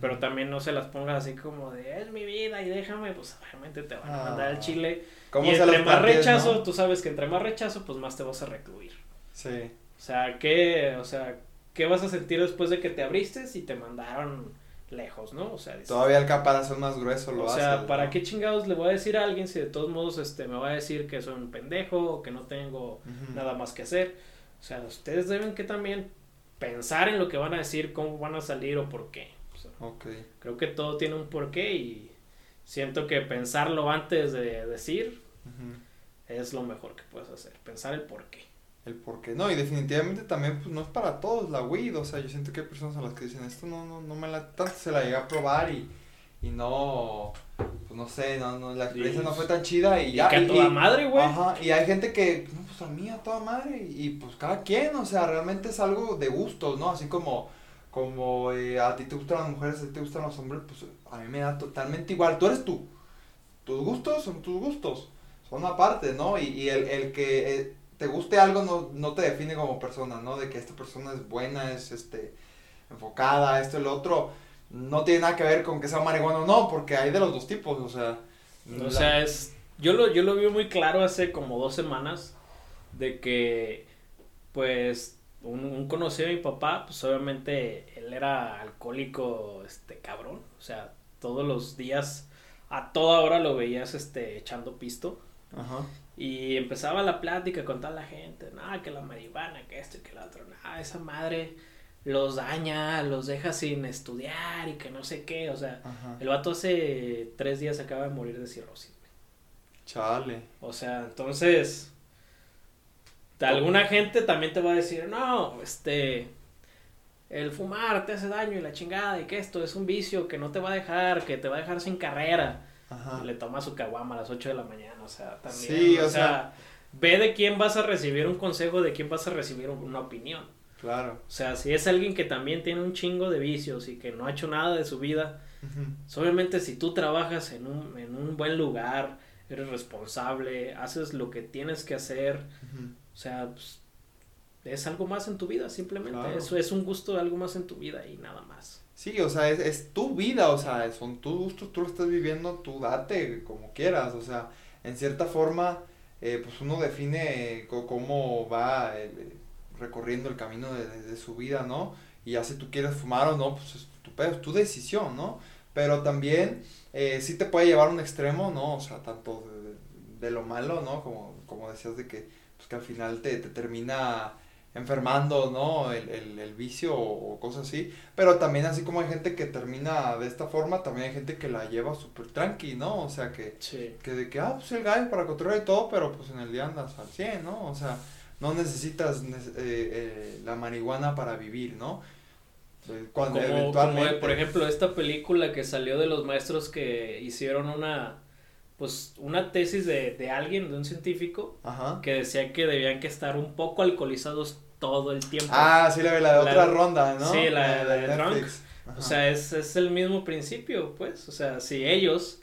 Pero también no se las pongas así como de, es mi vida y déjame, pues obviamente te van a Ah. mandar al chile. ¿Cómo y se entre más rechazo, no? tú sabes que entre más rechazo, pues más te vas a recluir. Sí. O sea, ¿qué, o sea, ¿qué vas a sentir después de que te abriste si te mandaron lejos, no? O sea, dices, Todavía el caparazón más grueso lo o hace. sea, ¿para ¿no? qué chingados le voy a decir a alguien si de todos modos este, me va a decir que soy un pendejo o que no tengo Ujú. nada más que hacer? O sea, ustedes deben que también pensar en lo que van a decir, cómo van a salir o por qué. O sea, Ok. Creo que todo tiene un porqué y siento que pensarlo antes de decir Ujú. es lo mejor que puedes hacer. Pensar el porqué. El por qué. No, y definitivamente también pues no es para todos la weed, o sea, yo siento que hay personas a las que dicen, esto no, no, no me la, tanto se la llegué a probar y, y no, pues no sé, no, no, la experiencia no fue tan chida y Y ya. que a y- toda y- madre, güey. Ajá, y hay gente que, no, pues a mí a toda madre, y, y, pues cada quien, o sea, realmente es algo de gustos, ¿no? Así como, como eh, a ti te gustan las mujeres, a ti te gustan los hombres, pues a mí me da totalmente igual, tú eres tú, tus gustos son tus gustos, son aparte, ¿no? Y, y el, el que eh, te guste algo no, no te define como persona, ¿no? De que esta persona es buena, es este enfocada, esto y lo otro, no tiene nada que ver con que sea marihuana o no, porque hay de los dos tipos, o sea. O la- sea, es. Yo lo, yo lo vi muy claro hace como dos semanas. De que, pues, un, un conocido de mi papá, pues obviamente él era alcohólico, este cabrón. O sea, todos los días, a toda hora lo veías este echando pisto. Ajá. Y empezaba la plática con toda la gente, nada, que la marihuana, que esto y que lo otro, nada, esa madre los daña, los deja sin estudiar y que no sé qué, o sea, Ajá. el vato hace tres días acaba de morir de cirrosis. Chale. o sea, entonces, alguna gente también te va a decir, no, este, el fumar te hace daño y la chingada y que esto es un vicio que no te va a dejar, que te va a dejar sin carrera. Ajá. le toma su caguama a las 8 de la mañana, o sea, también, Sí, o, o sea, sea- ve de quién vas a recibir un consejo, de quién vas a recibir una opinión. Claro. O sea, si es alguien que también tiene un chingo de vicios y que no ha hecho nada de su vida, pues, obviamente si tú trabajas en un, en un buen lugar, eres responsable, haces lo que tienes que hacer, o sea, pues, es algo más en tu vida, simplemente. Claro. Eso es un gusto de algo más en tu vida y nada más. Sí, o sea, es, es tu vida, o sea, son tus gustos, tú lo estás viviendo, tú date como quieras, o sea, en cierta forma, eh, pues uno define cómo va eh, recorriendo el camino de, de- su vida, ¿no? Y ya si tú quieres fumar o no, pues es tu es tu decisión, ¿no? Pero también eh, sí te puede llevar a un extremo, ¿no? O sea, tanto de, de lo malo, ¿no? Como, como decías de que, pues que al final te, te termina enfermando, ¿no? El, el, el vicio o, o cosas así. Pero también así como hay gente que termina de esta forma, también hay gente que la lleva súper tranqui, ¿no? O sea, que, Sí. que de que, ah, pues el gallo para controlar y todo, pero pues en el día andas al 100, ¿no? O sea, no necesitas nece- eh, eh, la marihuana para vivir, ¿no? Eh, Cuando como, eventualmente... como, por ejemplo esta película que salió de los maestros que hicieron una pues una tesis de, de alguien de un científico Ajá. que decía que debían que estar un poco alcoholizados todo el tiempo Ah, sí, la, la de La- otra ronda, ¿no? sí, la de Drunk. Netflix. Ajá. o sea es, es el mismo principio pues o sea si ellos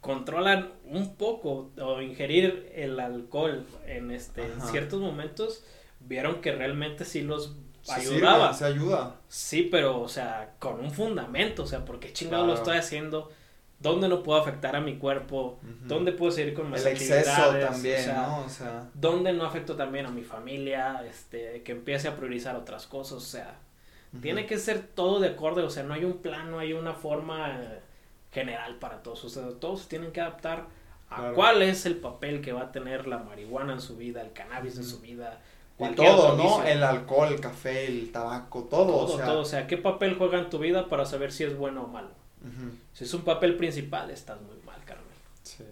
controlan un poco o ingerir el alcohol en este en ciertos momentos vieron que realmente sí los ayudaba sirve, sí ayuda. Sí, pero, o sea, con un fundamento, o sea, ¿por qué chingado lo Claro. estoy haciendo? ¿Dónde no puedo afectar a mi cuerpo? ¿Dónde puedo seguir con mis El exceso también, O sea, ¿no? O sea, ¿Dónde no afecto también a mi familia? Este, que empiece a priorizar otras cosas, o sea, tiene que ser todo de acuerdo, o sea, no hay un plan, no hay una forma general para todos, o sea, todos tienen que adaptar a cuál es el papel que va a tener la marihuana en su vida, el cannabis en su vida. Y todo, ¿no? El alcohol, el café, el tabaco, todo. Todo, o sea... todo. O sea, ¿qué papel juega en tu vida para saber si es bueno o malo? Si es un papel principal, estás muy mal, Carmen. Sí.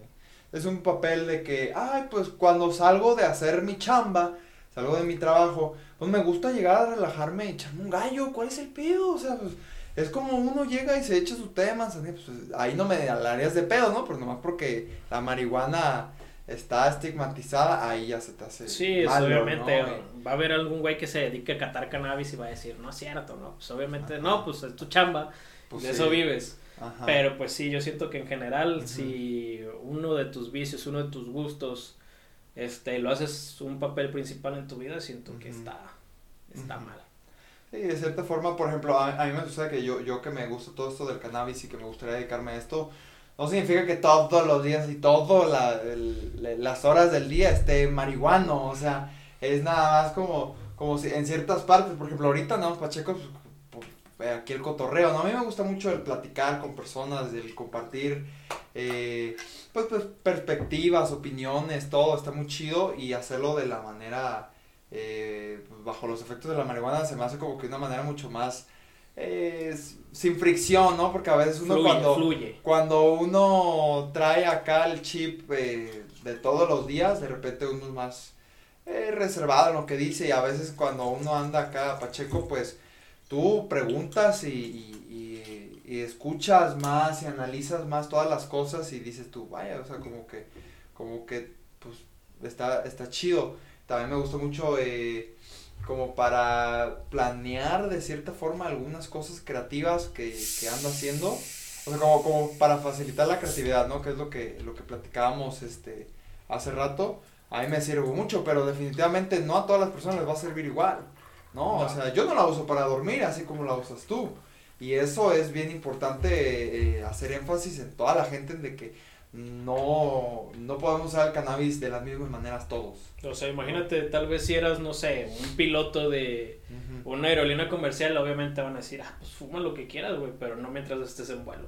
Es un papel de que, ay, pues cuando salgo de hacer mi chamba, salgo de mi trabajo, pues me gusta llegar a relajarme y echarme un gallo. ¿Cuál es el pedo? O sea, pues es como uno llega y se echa su té de manzanilla, pues ahí no me hablarías de pedo, ¿no? Pero nomás porque la marihuana está estigmatizada, ahí ya se te hace. Sí, obviamente va a haber algún güey que se dedique a catar cannabis y va a decir, no es cierto, ¿no? Pues obviamente, no, pues es tu chamba, pues de eso vives. Pero pues sí, yo siento que en general, si uno de tus vicios, uno de tus gustos, este, lo haces un papel principal en tu vida, siento que está, está mal. Sí, de cierta forma, por ejemplo, a, mí me sucede que yo, yo que me gusta todo esto del cannabis y que me gustaría dedicarme a esto, no significa que todos los días y todas la, las horas del día esté marihuano, o sea, es nada más como, como si en ciertas partes, por ejemplo, ahorita no, Pacheco, pues, aquí el cotorreo, ¿no? A mí me gusta mucho el platicar con personas, el compartir, eh, pues, pues, perspectivas, opiniones, todo está muy chido y hacerlo de la manera eh, bajo los efectos de la marihuana se me hace como que una manera mucho más eh, sin fricción, ¿no? Porque a veces uno cuando, cuando uno trae acá el chip eh, de todos los días, de repente uno es más reservado en lo que dice y a veces cuando uno anda acá Pacheco, pues tú preguntas y, y, y, escuchas más y analizas más todas las cosas y dices tú, vaya, o sea, como que, como que, pues, está, está chido. También me gustó mucho eh, como para planear de cierta forma algunas cosas creativas que, que ando haciendo. O sea, como, como para facilitar la creatividad, ¿no? Que es lo que, lo que platicábamos este, hace rato. A mí me sirve mucho, pero definitivamente no a todas las personas les va a servir igual. ¿No? O sea, yo no la uso para dormir así como la usas tú. Y eso es bien importante eh, hacer énfasis en toda la gente de que no, no podemos usar el cannabis de las mismas maneras todos. O sea, imagínate, tal vez si eras, no sé, un piloto de una aerolínea comercial, obviamente van a decir, ah, pues fuma lo que quieras, güey, pero no mientras estés en vuelo.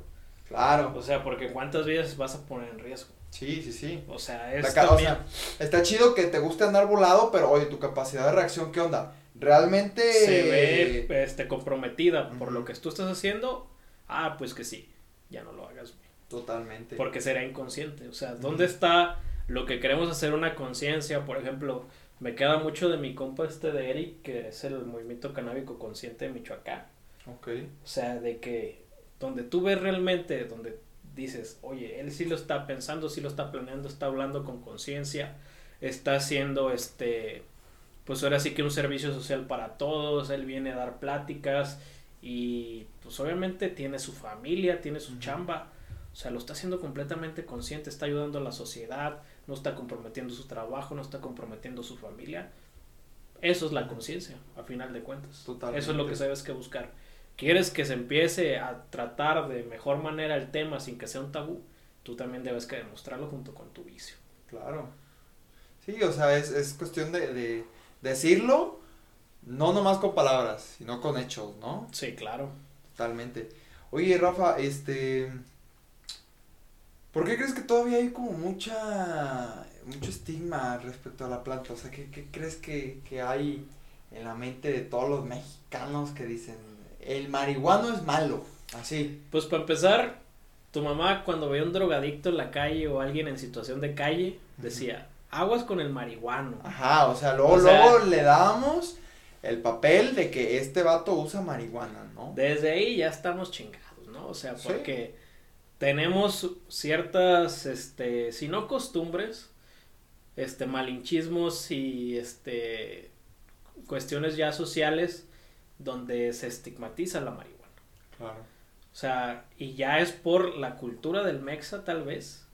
Claro. O sea, porque cuántas vidas vas a poner en riesgo. Sí, sí, sí. O sea, es también... está chido que te guste andar volado, pero oye, tu capacidad de reacción, ¿qué onda? Realmente... Se ve este, comprometida por lo que tú estás haciendo. Ah, pues que sí, ya no lo hagas. Totalmente. Porque será inconsciente. O sea, ¿dónde está lo que queremos hacer una conciencia? Por ejemplo, me queda mucho de mi compa este de Eric, que es el movimiento canábico consciente de Michoacán. Ok. O sea, de que donde tú ves realmente, donde dices, oye, él sí lo está pensando, sí lo está planeando, está hablando con conciencia, está haciendo este, pues ahora sí que un servicio social para todos, él viene a dar pláticas y pues obviamente tiene su familia, tiene su chamba o sea, lo está haciendo completamente consciente, está ayudando a la sociedad, no está comprometiendo su trabajo, no está comprometiendo su familia. Eso es la conciencia, a final de cuentas. Eso es lo que sabes que buscar. ¿Quieres que se empiece a tratar de mejor manera el tema sin que sea un tabú? Tú también debes que demostrarlo junto con tu vicio. Claro. Sí, o sea, es, es cuestión de, de decirlo, no nomás con palabras, sino con hechos, ¿no? Sí, claro. Totalmente. Oye, Rafa, este... ¿Por qué crees que todavía hay como mucha mucho estigma respecto a la planta? O sea, ¿qué, qué crees que, que, hay en la mente de todos los mexicanos que dicen, el marihuano es malo? Así. Pues para empezar, tu mamá cuando veía un drogadicto en la calle o alguien en situación de calle, decía, aguas con el marihuano. Ajá, o sea, luego, luego le damos el papel de que este vato usa marihuana, ¿no? Desde ahí ya estamos chingados, ¿no? O sea, porque tenemos ciertas, este, si no costumbres, este, malinchismos y, este, cuestiones ya sociales donde se estigmatiza la marihuana. Claro. O sea, y ya es por la cultura del mexa tal vez,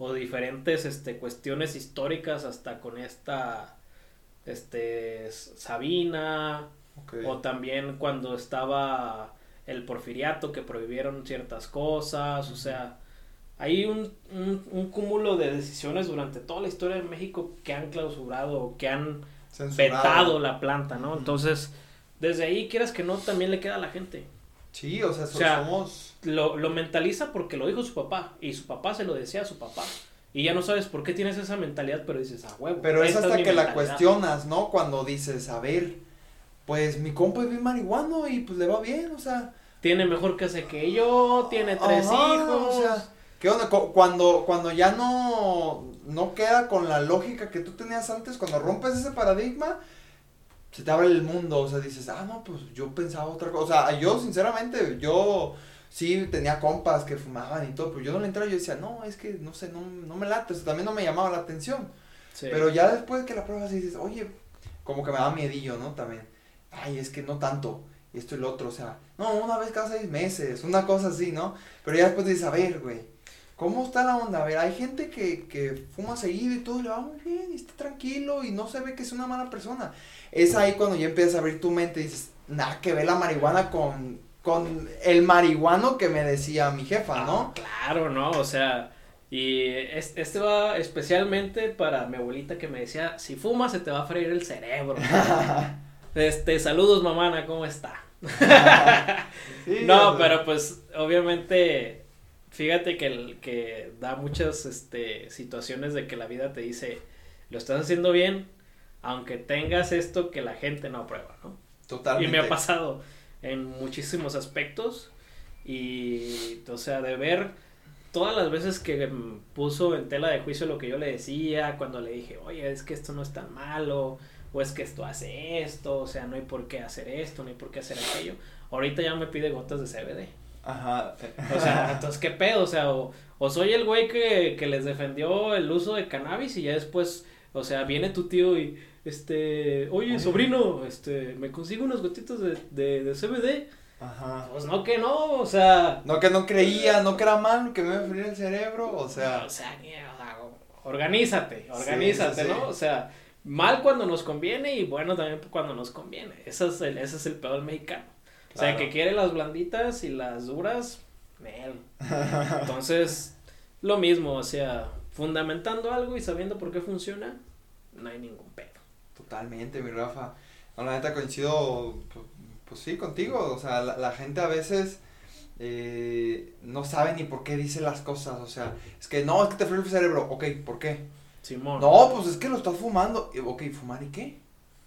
o diferentes, este, cuestiones históricas hasta con esta, este, Sabina, o también cuando estaba el porfiriato que prohibieron ciertas cosas, o sea, hay un, un, cúmulo de decisiones durante toda la historia de México que han clausurado, que han vetado la planta, ¿no? Entonces, desde ahí, quieras que no, también le queda a la gente. Sí, o sea, somos... Lo, lo mentaliza porque lo dijo su papá, y su papá se lo decía a su papá. Y ya no sabes por qué tienes esa mentalidad, pero dices, ah, huevo. Pero es hasta que la mentalidad". cuestionas, ¿no? Cuando dices, a ver, pues mi compa es bien marihuano y pues le va bien, o sea. Tiene mejor casa que yo, tiene tres ajá, hijos. O sea, ¿qué onda? Cu- Cuando, cuando ya no, no queda con la lógica que tú tenías antes, cuando rompes ese paradigma, se te abre el mundo, o sea, dices, ah, no, pues yo pensaba otra cosa. O sea, yo sinceramente, yo sí tenía compas que fumaban y todo, pero yo no le entraba, yo decía, no, es que no sé, no, no me late, o sea, también no me llamaba la atención. Sí. Pero ya después que la pruebas dices, oye, como que me da miedillo, ¿no? También, ay, es que no tanto, y esto y lo otro, o sea, no, una vez cada seis meses, una cosa así, ¿no? Pero ya después dices, a ver, güey, ¿cómo está la onda? A ver, hay gente que, que fuma seguido y todo, y le va muy bien, y está tranquilo, y no se ve que es una mala persona. Es ahí cuando ya empiezas a abrir tu mente y dices, nada que ver la marihuana con, con el marihuano que me decía mi jefa, ¿no? Ah, claro, ¿no? O sea, y es- este va especialmente para mi abuelita que me decía, si fumas se te va a freír el cerebro. este, saludos mamana, ¿cómo está? Sí, no, pero pues obviamente fíjate que, el, que da muchas este, situaciones de que la vida te dice, lo estás haciendo bien, aunque tengas esto que la gente no aprueba, ¿no? Totalmente. Y me ha pasado en muchísimos aspectos. Y, o sea, de ver todas las veces que puso en tela de juicio lo que yo le decía, cuando le dije, oye, es que esto no es tan malo, o es que esto hace esto, o sea, no hay por qué hacer esto, no hay por qué hacer aquello. Ahorita ya me pide gotas de CBD. Ajá. O sea, entonces, ¿qué pedo? O sea, o, o soy el güey que, que les defendió el uso de cannabis y ya después, o sea, viene tu tío y, este, oye, Oye. sobrino, este, me consigo unos gotitos de, de, de CBD. Ajá. Pues no que no, o sea, No que no creía, no que era malo, que me iba a freír el cerebro, o sea. o sea, organízate, organízate, sí, sí. ¿no? O sea, mal cuando nos conviene y bueno también cuando nos conviene. Ese es el, ese es el peor mexicano. O sea, Claro. que quiere las blanditas y las duras, él. Entonces, lo mismo, o sea, fundamentando algo y sabiendo por qué funciona, no hay ningún pedo. Totalmente, mi Rafa. No, la neta coincido, pues, pues sí, contigo. O sea, la, la gente a veces eh, no sabe ni por qué dice las cosas. O sea, es que no, es que te fríe el cerebro. Ok, ¿por qué? Simón. No, pues es que lo estás fumando. Ok, ¿fumar y qué?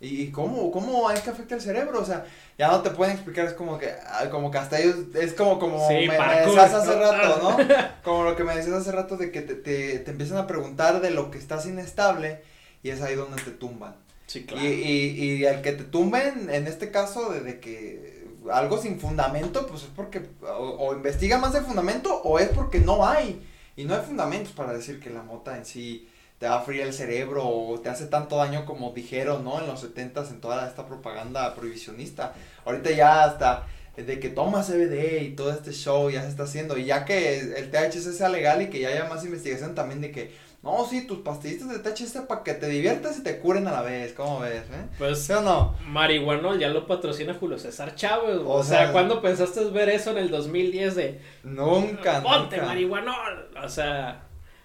¿Y cómo, cómo es que afecta el cerebro? O sea, ya no te pueden explicar, es como que, ah, como que hasta ellos, es como, como Sí, me, decías hace ¿no? rato, ¿no? Como lo que me decías hace rato de que te, te, te empiezan a preguntar de lo que estás inestable y es ahí donde te tumban. Sí, claro. Y, y, y al que te tumben, en este caso, de, de que algo sin fundamento, pues es porque o, o investiga más de fundamento o es porque no hay. Y no hay fundamentos para decir que la mota en sí te va a fríer el cerebro o te hace tanto daño como dijeron, ¿no? En los 70 en toda esta propaganda prohibicionista. Ahorita ya hasta de que toma CBD y todo este show ya se está haciendo. Y ya que el THC sea legal y que ya haya más investigación también de que, no, sí, tus pastillitas de THC para que te diviertas y te curen a la vez. ¿Cómo ves, eh? Pues ¿Sí o no? Marihuanol ya lo patrocina Julio César Chávez. O, O sea, sea, ¿cuándo pensaste ver eso en el 2010 de Nunca, ponte nunca. marihuanol? O sea,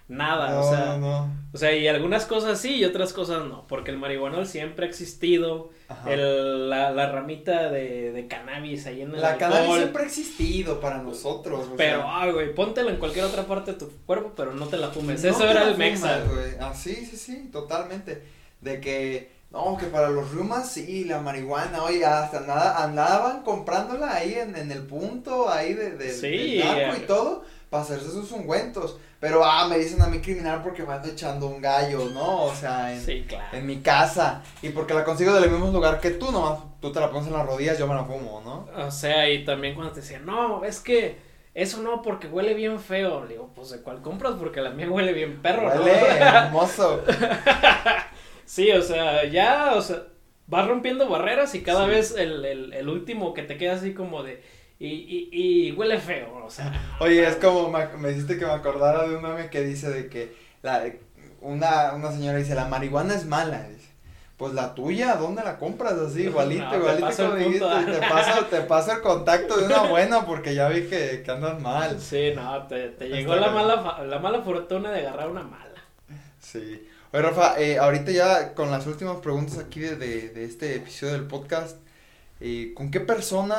nada, No, o sea, no, o sea, y algunas cosas sí y otras cosas no, porque el marihuanol siempre ha existido, el, la, la ramita de, de cannabis ahí en el La alcohol, cannabis siempre ha existido para nosotros. o pero, sea, ay, güey, póntela en cualquier otra parte de tu cuerpo, pero no te la fumes, no eso era el mexa, güey. Ah, sí, sí, sí, totalmente. De que, no, que para los reumas sí, la marihuana, oye, hasta nada, andaban comprándola ahí en, en el punto, ahí de, de, Sí, del narco eh. y todo, para hacerse sus ungüentos. Pero, ah, me dicen a mí criminal porque me ando echando un gallo, ¿no? O sea, en, Sí, claro. en mi casa. Y porque la consigo del mismo lugar que tú, nomás tú te la pones en las rodillas, yo me la fumo, ¿no? O sea, y también cuando te decían, no, es que eso no, porque huele bien feo. Le digo, pues de cuál compras, porque la mía huele bien perro, ¿no?" Huele hermoso. Sí, o sea, ya, o sea, vas rompiendo barreras y cada Sí. vez el, el, el último que te queda así como de, y, y, y huele feo, o sea. Oye, es como me, me hiciste que me acordara de un meme que dice de que la, una, una señora dice, la marihuana es mala. Dice, pues la tuya, ¿dónde la compras? Así, igualito, No, igualito como dijiste, punto. te paso, te paso el contacto de una buena porque ya vi que, que andas mal. Sí, no, te, te Está llegó la mala, la mala fortuna de agarrar una mala. Sí. Oye, Rafa, eh, ahorita ya con las últimas preguntas aquí de, de, de este episodio del podcast, eh, ¿con qué persona,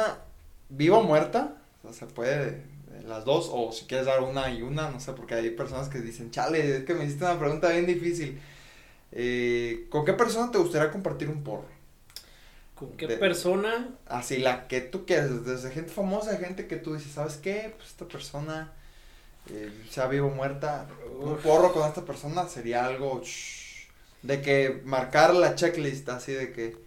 viva o muerta, o sea, se puede las dos, o si quieres dar una y una, no sé, porque hay personas que dicen, chale, es que me hiciste una pregunta bien difícil. Eh, ¿Con qué persona te gustaría compartir un porro? ¿Con qué persona? Así, la que tú quieras, desde gente famosa, gente que tú dices, ¿sabes qué? Pues esta persona, eh, sea vivo o muerta, un porro con esta persona sería algo de que marcar la checklist, así de que...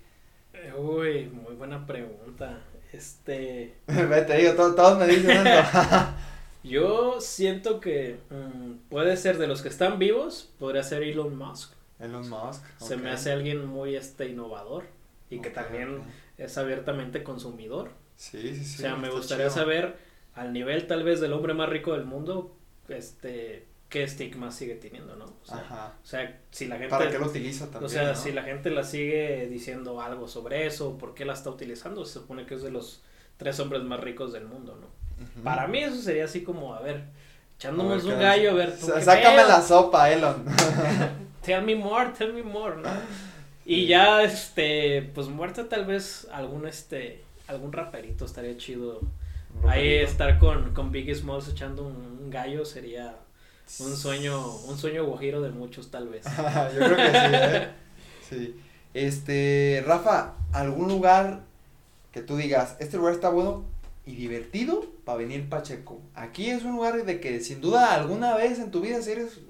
Uy, muy buena pregunta. Este. Vete, digo, todos, me dicen Yo siento que mm, puede ser de los que están vivos, podría ser Elon Musk. Elon Musk. Se me hace alguien muy este innovador y que también es abiertamente consumidor. Sí, sí, sí. O sea, me gustaría saber al nivel tal vez del hombre más rico del mundo, este, qué estigma sigue teniendo, ¿no? O sea, Ajá. o sea si la gente... ¿Para qué lo utiliza también? O sea, si la gente la sigue diciendo algo sobre eso, ¿por qué la está utilizando? Se supone que es de los tres hombres más ricos del mundo, ¿no? Para mí eso sería así como, a ver, echándonos un gallo, a ver... Sácame la sopa, Elon. tell me more, tell me more, ¿no? Y ya, este, pues muerto tal vez algún, este, algún raperito estaría chido. Ahí estar con, con Biggie Smalls echando un gallo sería un sueño, un sueño guajiro de muchos, tal vez. Yo creo que sí, ¿eh? Sí. Este, Rafa, ¿algún lugar que tú digas, este lugar está bueno y divertido para venir Pacheco? Aquí es un lugar de que sin duda alguna vez en tu vida, si eres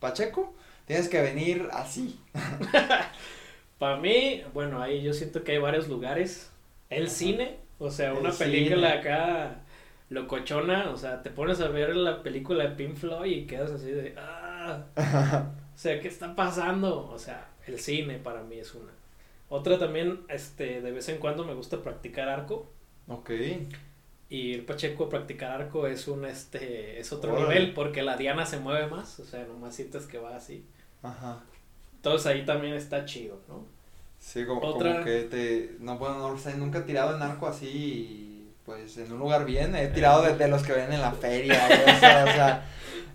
Pacheco, tienes que venir así. para mí, bueno, ahí yo siento que hay varios lugares. El cine, o sea, una película acá locochona, o sea, te pones a ver la película de Pink Floyd y quedas así de, ah, o sea, ¿qué está pasando? O sea, el cine para mí es una. Otra también, este, de vez en cuando me gusta practicar arco. Ok. Y ir Pacheco a practicar arco es un, este, es otro nivel porque la diana se mueve más, o sea, nomás sientes que va así. Ajá. Entonces ahí también está chido, ¿no? Sí, como, ¿Otra? que te, no, bueno, no sé, nunca he tirado en arco así pues en un lugar bien, he tirado de, los que ven en la feria, o sea,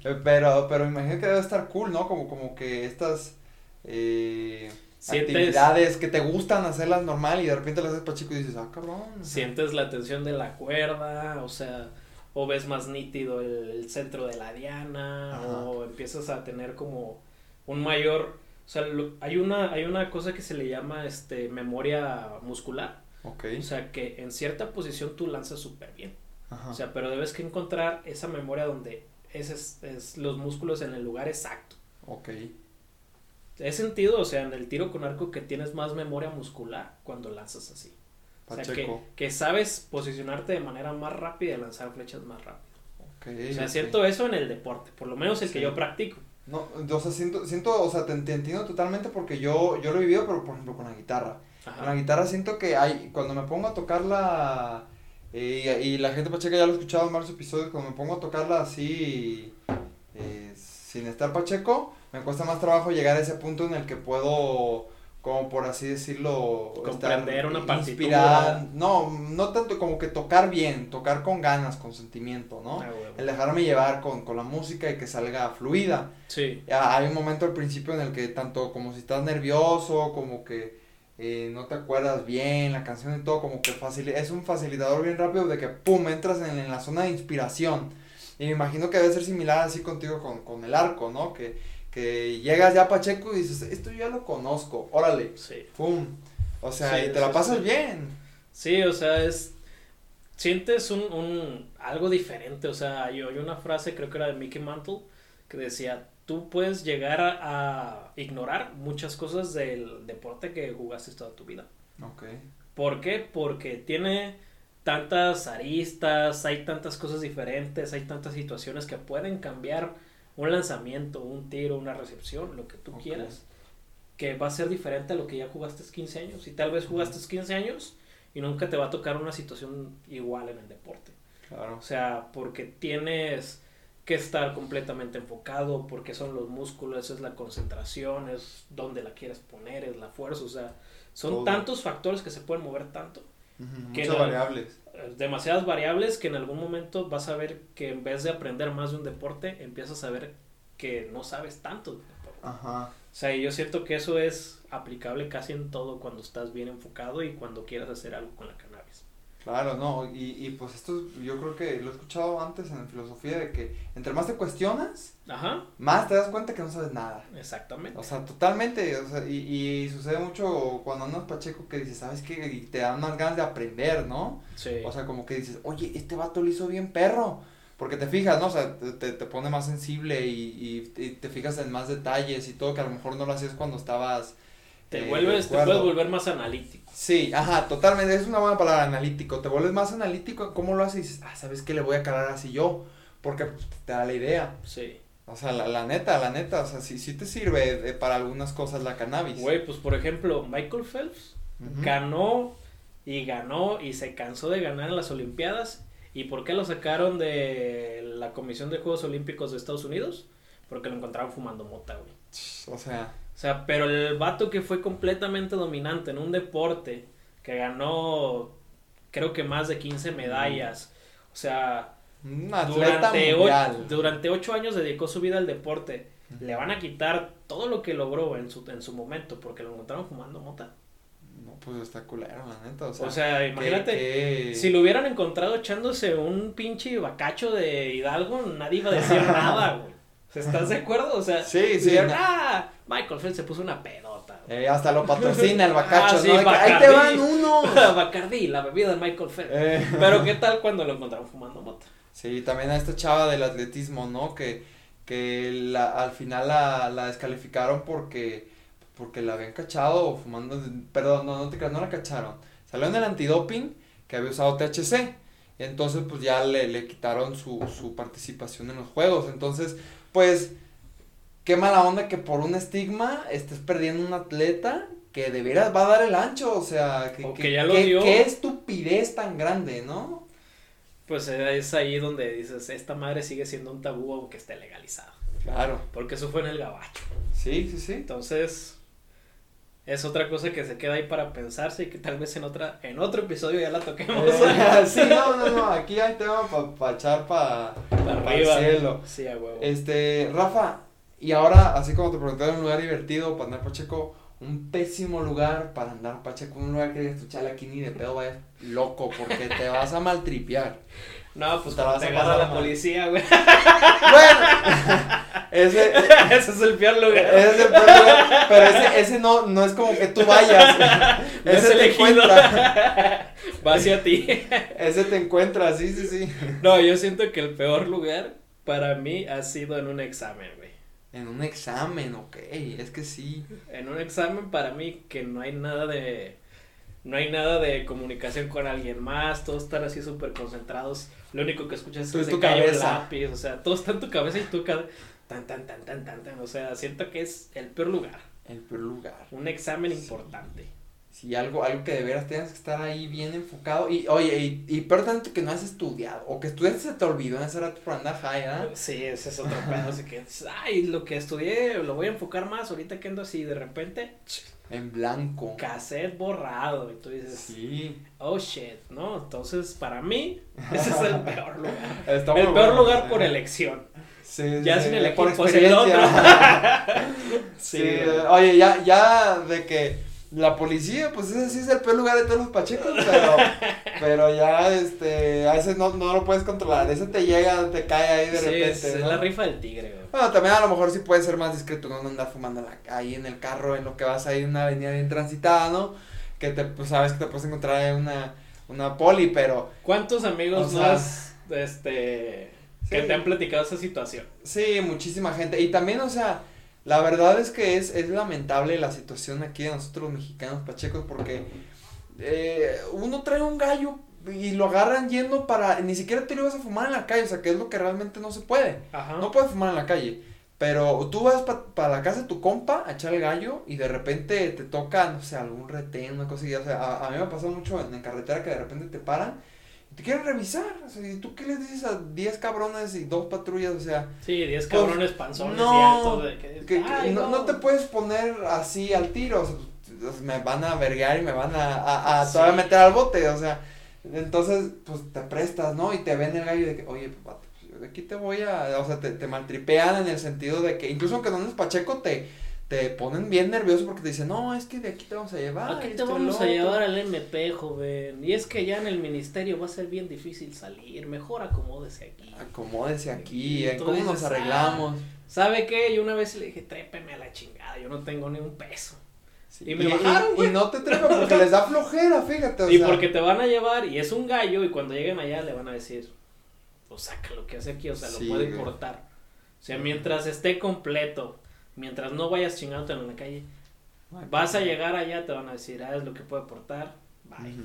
pero, pero imagino que debe estar cool, ¿no? Como, como que estas eh, actividades que te gustan hacerlas normal y de repente las haces para chico y dices, ah, cabrón. Sientes la tensión de la cuerda, o sea, o ves más nítido el, centro de la diana, o empiezas a tener como un mayor, o sea, hay una, hay una cosa que se le llama, este, memoria muscular Okay. O sea, que en cierta posición tú lanzas súper bien. O sea, pero debes que encontrar esa memoria donde es, es, los músculos en el lugar exacto. Ok. He sentido, o sea, en el tiro con arco que tienes más memoria muscular cuando lanzas así. O sea, que, que, sabes posicionarte de manera más rápida y lanzar flechas más rápido. Okay, o sea, siento eso en el deporte, por lo menos el que yo practico. No, o sea, siento, siento o sea, te, te, entiendo totalmente porque yo, yo lo he vivido, pero por ejemplo con la guitarra. Con la guitarra siento que hay, cuando me pongo a tocarla, eh, y, la gente pacheca ya lo ha escuchado en varios episodios, cuando me pongo a tocarla así, eh, sin estar pacheco, me cuesta más trabajo llegar a ese punto en el que puedo, como por así decirlo, comprender una partitura. No, no tanto como que tocar bien, tocar con ganas, con sentimiento, ¿no? Ah, el dejarme llevar con, con la música y que salga fluida. Sí. Hay un momento al principio en el que tanto como si estás nervioso, como que eh, no te acuerdas bien la canción y todo, como que es un facilitador bien rápido de que, ¡pum!, entras en, la zona de inspiración. Y me imagino que debe ser similar así contigo con, con el arco, ¿no? Que, que llegas ya a Pacheco y dices, esto ya lo conozco, órale, sí. ¡pum! O sea, y te la pasas bien. Sí, o sea, es... Sientes un, un, algo diferente, o sea, yo, hay una frase, creo que era de Mickey Mantle, que decía, tú puedes llegar a, ignorar muchas cosas del deporte que jugaste toda tu vida. Ok. ¿Por qué? Porque tiene tantas aristas, hay tantas cosas diferentes, hay tantas situaciones que pueden cambiar un lanzamiento, un tiro, una recepción, lo que tú quieras, que va a ser diferente a lo que ya jugaste 15 años. Y tal vez jugaste 15 años y nunca te va a tocar una situación igual en el deporte. Claro. O sea, porque tienes que estar completamente enfocado, porque son los músculos, es la concentración, es donde la quieres poner, es la fuerza, o sea, son tantos factores que se pueden mover tanto. Muchas variables. Eh, demasiadas variables que en algún momento vas a ver que en vez de aprender más de un deporte, empiezas a ver que no sabes tanto de deporte. Ajá. O sea, yo siento que eso es aplicable casi en todo cuando estás bien enfocado y cuando quieras hacer algo con la cannabis. Claro, no, y, y pues esto yo creo que lo he escuchado antes en filosofía de que entre más te cuestionas, Ajá, más te das cuenta que no sabes nada. exactamente. O sea, totalmente, o sea, y, y sucede mucho cuando andas pacheco que dices, ¿sabes qué? Y te dan más ganas de aprender, ¿no? Sí. O sea, como que dices, oye, este vato lo hizo bien perro. Porque te fijas, ¿no? O sea, te, te, pone más sensible y, y, y te fijas en más detalles y todo que a lo mejor no lo hacías cuando estabas... te eh, vuelves, te puedes volver más analítico. Sí, ajá, totalmente, es una buena palabra, analítico. Te vuelves más analítico cómo lo haces ah, ¿sabes qué? Le voy a calar así yo. Porque te da la idea. Sí. O sea, la, la neta, la neta, o sea, sí, sí te sirve de- para algunas cosas la cannabis. Güey, pues por ejemplo, Michael Phelps ganó y ganó y se cansó de ganar en las Olimpiadas. ¿Y por qué lo sacaron de la Comisión de Juegos Olímpicos de Estados Unidos? Porque lo encontraron fumando mota, güey. O sea, O sea, pero el vato que fue completamente dominante en un deporte, que ganó creo que más de 15 medallas, o sea, un atleta durante, ocho, durante ocho años dedicó su vida al deporte, le van a quitar todo lo que logró en su, en su momento, porque lo encontraron fumando mota. No, pues está culero, la neta, o sea. O sea, imagínate, si lo hubieran encontrado echándose un pinche bacacho de Hidalgo, nadie iba a decir nada, güey. ¿Estás de acuerdo? O sea, Sí, sí. ah, Michael Phelps se puso una pedota. güey". eh, hasta lo patrocina el bacacho, Ah, sí, ¿no? Ahí te Bacardí". van uno. Bacardí, la bebida de Michael Phelps. Eh, Pero ¿qué tal cuando lo encontraron fumando mota? Sí, también a esta chava del atletismo, ¿no? Que, que la, al final la, la descalificaron porque, porque la habían cachado fumando, perdón, no, no te creas, no la cacharon. Salió en el antidoping que había usado THC. Entonces, pues ya le, le quitaron su, su participación en los juegos. Entonces, pues, qué mala onda que por un estigma estés perdiendo un atleta que de veras va a dar el ancho. O sea, que, O que- que ya lo dio. qué estupidez tan grande, ¿no? Pues eh, es ahí donde dices, esta madre sigue siendo un tabú aunque esté legalizado. Claro. Porque eso fue en el gabacho. Sí, sí, sí. Entonces, es otra cosa que se queda ahí para pensarse y que tal vez en otra en otro episodio ya la toquemos. Eh, sí, no, no, no, aquí hay tema para echar para Para el arriba. cielo. Sí, a huevo. Este, Rafa, y ahora, así como te pregunté, un lugar divertido para andar Pacheco, un pésimo lugar para andar Pacheco, un lugar que digas chale, aquí ni de pedo vayas loco, porque te vas a maltripear. No, pues te vas a te agarra pasar la mal. policía, güey. Bueno, ese, Ese es el peor lugar. ese es el peor lugar, pero ese, ese no, no es como que tú vayas, No es ese te encuentra, Va hacia ti. ese te encuentra, sí, sí, sí. No, yo siento que el peor lugar para mí ha sido en un examen, güey. En un examen, ok, es que sí. En un examen para mí que no hay nada de no hay nada de comunicación con alguien más, todos están así súper concentrados. Lo único que escuchas es que se tu cae lápiz, o sea, todo está en tu cabeza y tú tan tan tan tan tan tan, o sea, siento que es el peor lugar, El peor lugar. un examen Sí. importante. Sí, algo, algo que de veras tengas que estar ahí bien enfocado. Y, oye, y, y peor tanto que no has estudiado. O que estudiaste se te olvidó en ese rato por andar high, ¿ah? Sí, ese es otro pedo, así que ay, lo que estudié lo voy a enfocar más ahorita que ando así de repente En blanco. cassette borrado y tú dices, Sí. oh shit, ¿no? Entonces, para mí, ese es el peor lugar. El peor bueno, lugar por elección. Sí, Ya sí, sin el equipo, el experiencia. Sí, sí, güey. oye, ya, ya de que la policía, pues ese sí es el peor lugar de todos los pachecos, pero, pero ya, este, a ese no, no lo puedes controlar, ese te llega, te cae ahí de repente, es, es la rifa del tigre, güey. Bueno, también a lo mejor sí puede ser más discreto, no andar fumando la- ahí en el carro, en lo que vas ahí en una avenida bien transitada, ¿no? Que te, pues sabes que te puedes encontrar en una, una poli, pero ¿Cuántos amigos no sea, has, este, que te han platicado esa situación? sí, muchísima gente. Y también, o sea, la verdad es que es, es lamentable la situación aquí de nosotros los mexicanos pachecos porque eh, uno trae un gallo y lo agarran yendo para, ni siquiera te lo vas a fumar en la calle, o sea, que es lo que realmente no se puede. Ajá. No puedes fumar en la calle. Pero tú vas para la casa de tu compa a echar el gallo y de repente te toca, no sé, algún retén, una cosilla. O sea, a, a mí me ha pasado mucho en, en carretera que de repente te paran y te quieren revisar. O sea, ¿y tú qué les dices a 10 cabrones y dos patrullas? O sea, Sí, 10 Pues, cabrones panzones y no, de que, que, "Ay, no, no te puedes poner así al tiro. O sea, pues, me van a verguear y me van a, a, a Sí. todavía meter al bote. O sea, entonces, pues te prestas, ¿no? Y te ven el gallo de que, oye, vato, pues, de aquí te voy a. O sea, te, te maltripean en el sentido de que, incluso aunque no eres pacheco, te, te ponen bien nervioso porque te dicen, no, es que de aquí te vamos a llevar. Aquí te y vamos a llevar otro". al MP, joven. Y es que ya en el ministerio va a ser bien difícil salir. Mejor acomódese aquí. Acomódese aquí, Y ¿en tú ¿cómo nos dices, arreglamos? ¿Sabe qué? Yo una vez le dije, trépeme a la chingada. Yo no tengo ni un peso. Sí, y me bajaron, y, güey. no te trepan porque les da flojera, fíjate. o y sea, porque te van a llevar y es un gallo. Y cuando lleguen allá le van a decir, pues saca lo que hace aquí. O sea, Sí, lo puede güey. portar. O sea, mientras esté completo, mientras no vayas chingándote en la calle, vas a llegar allá, te van a decir, ah, es lo que puede portar. Bye.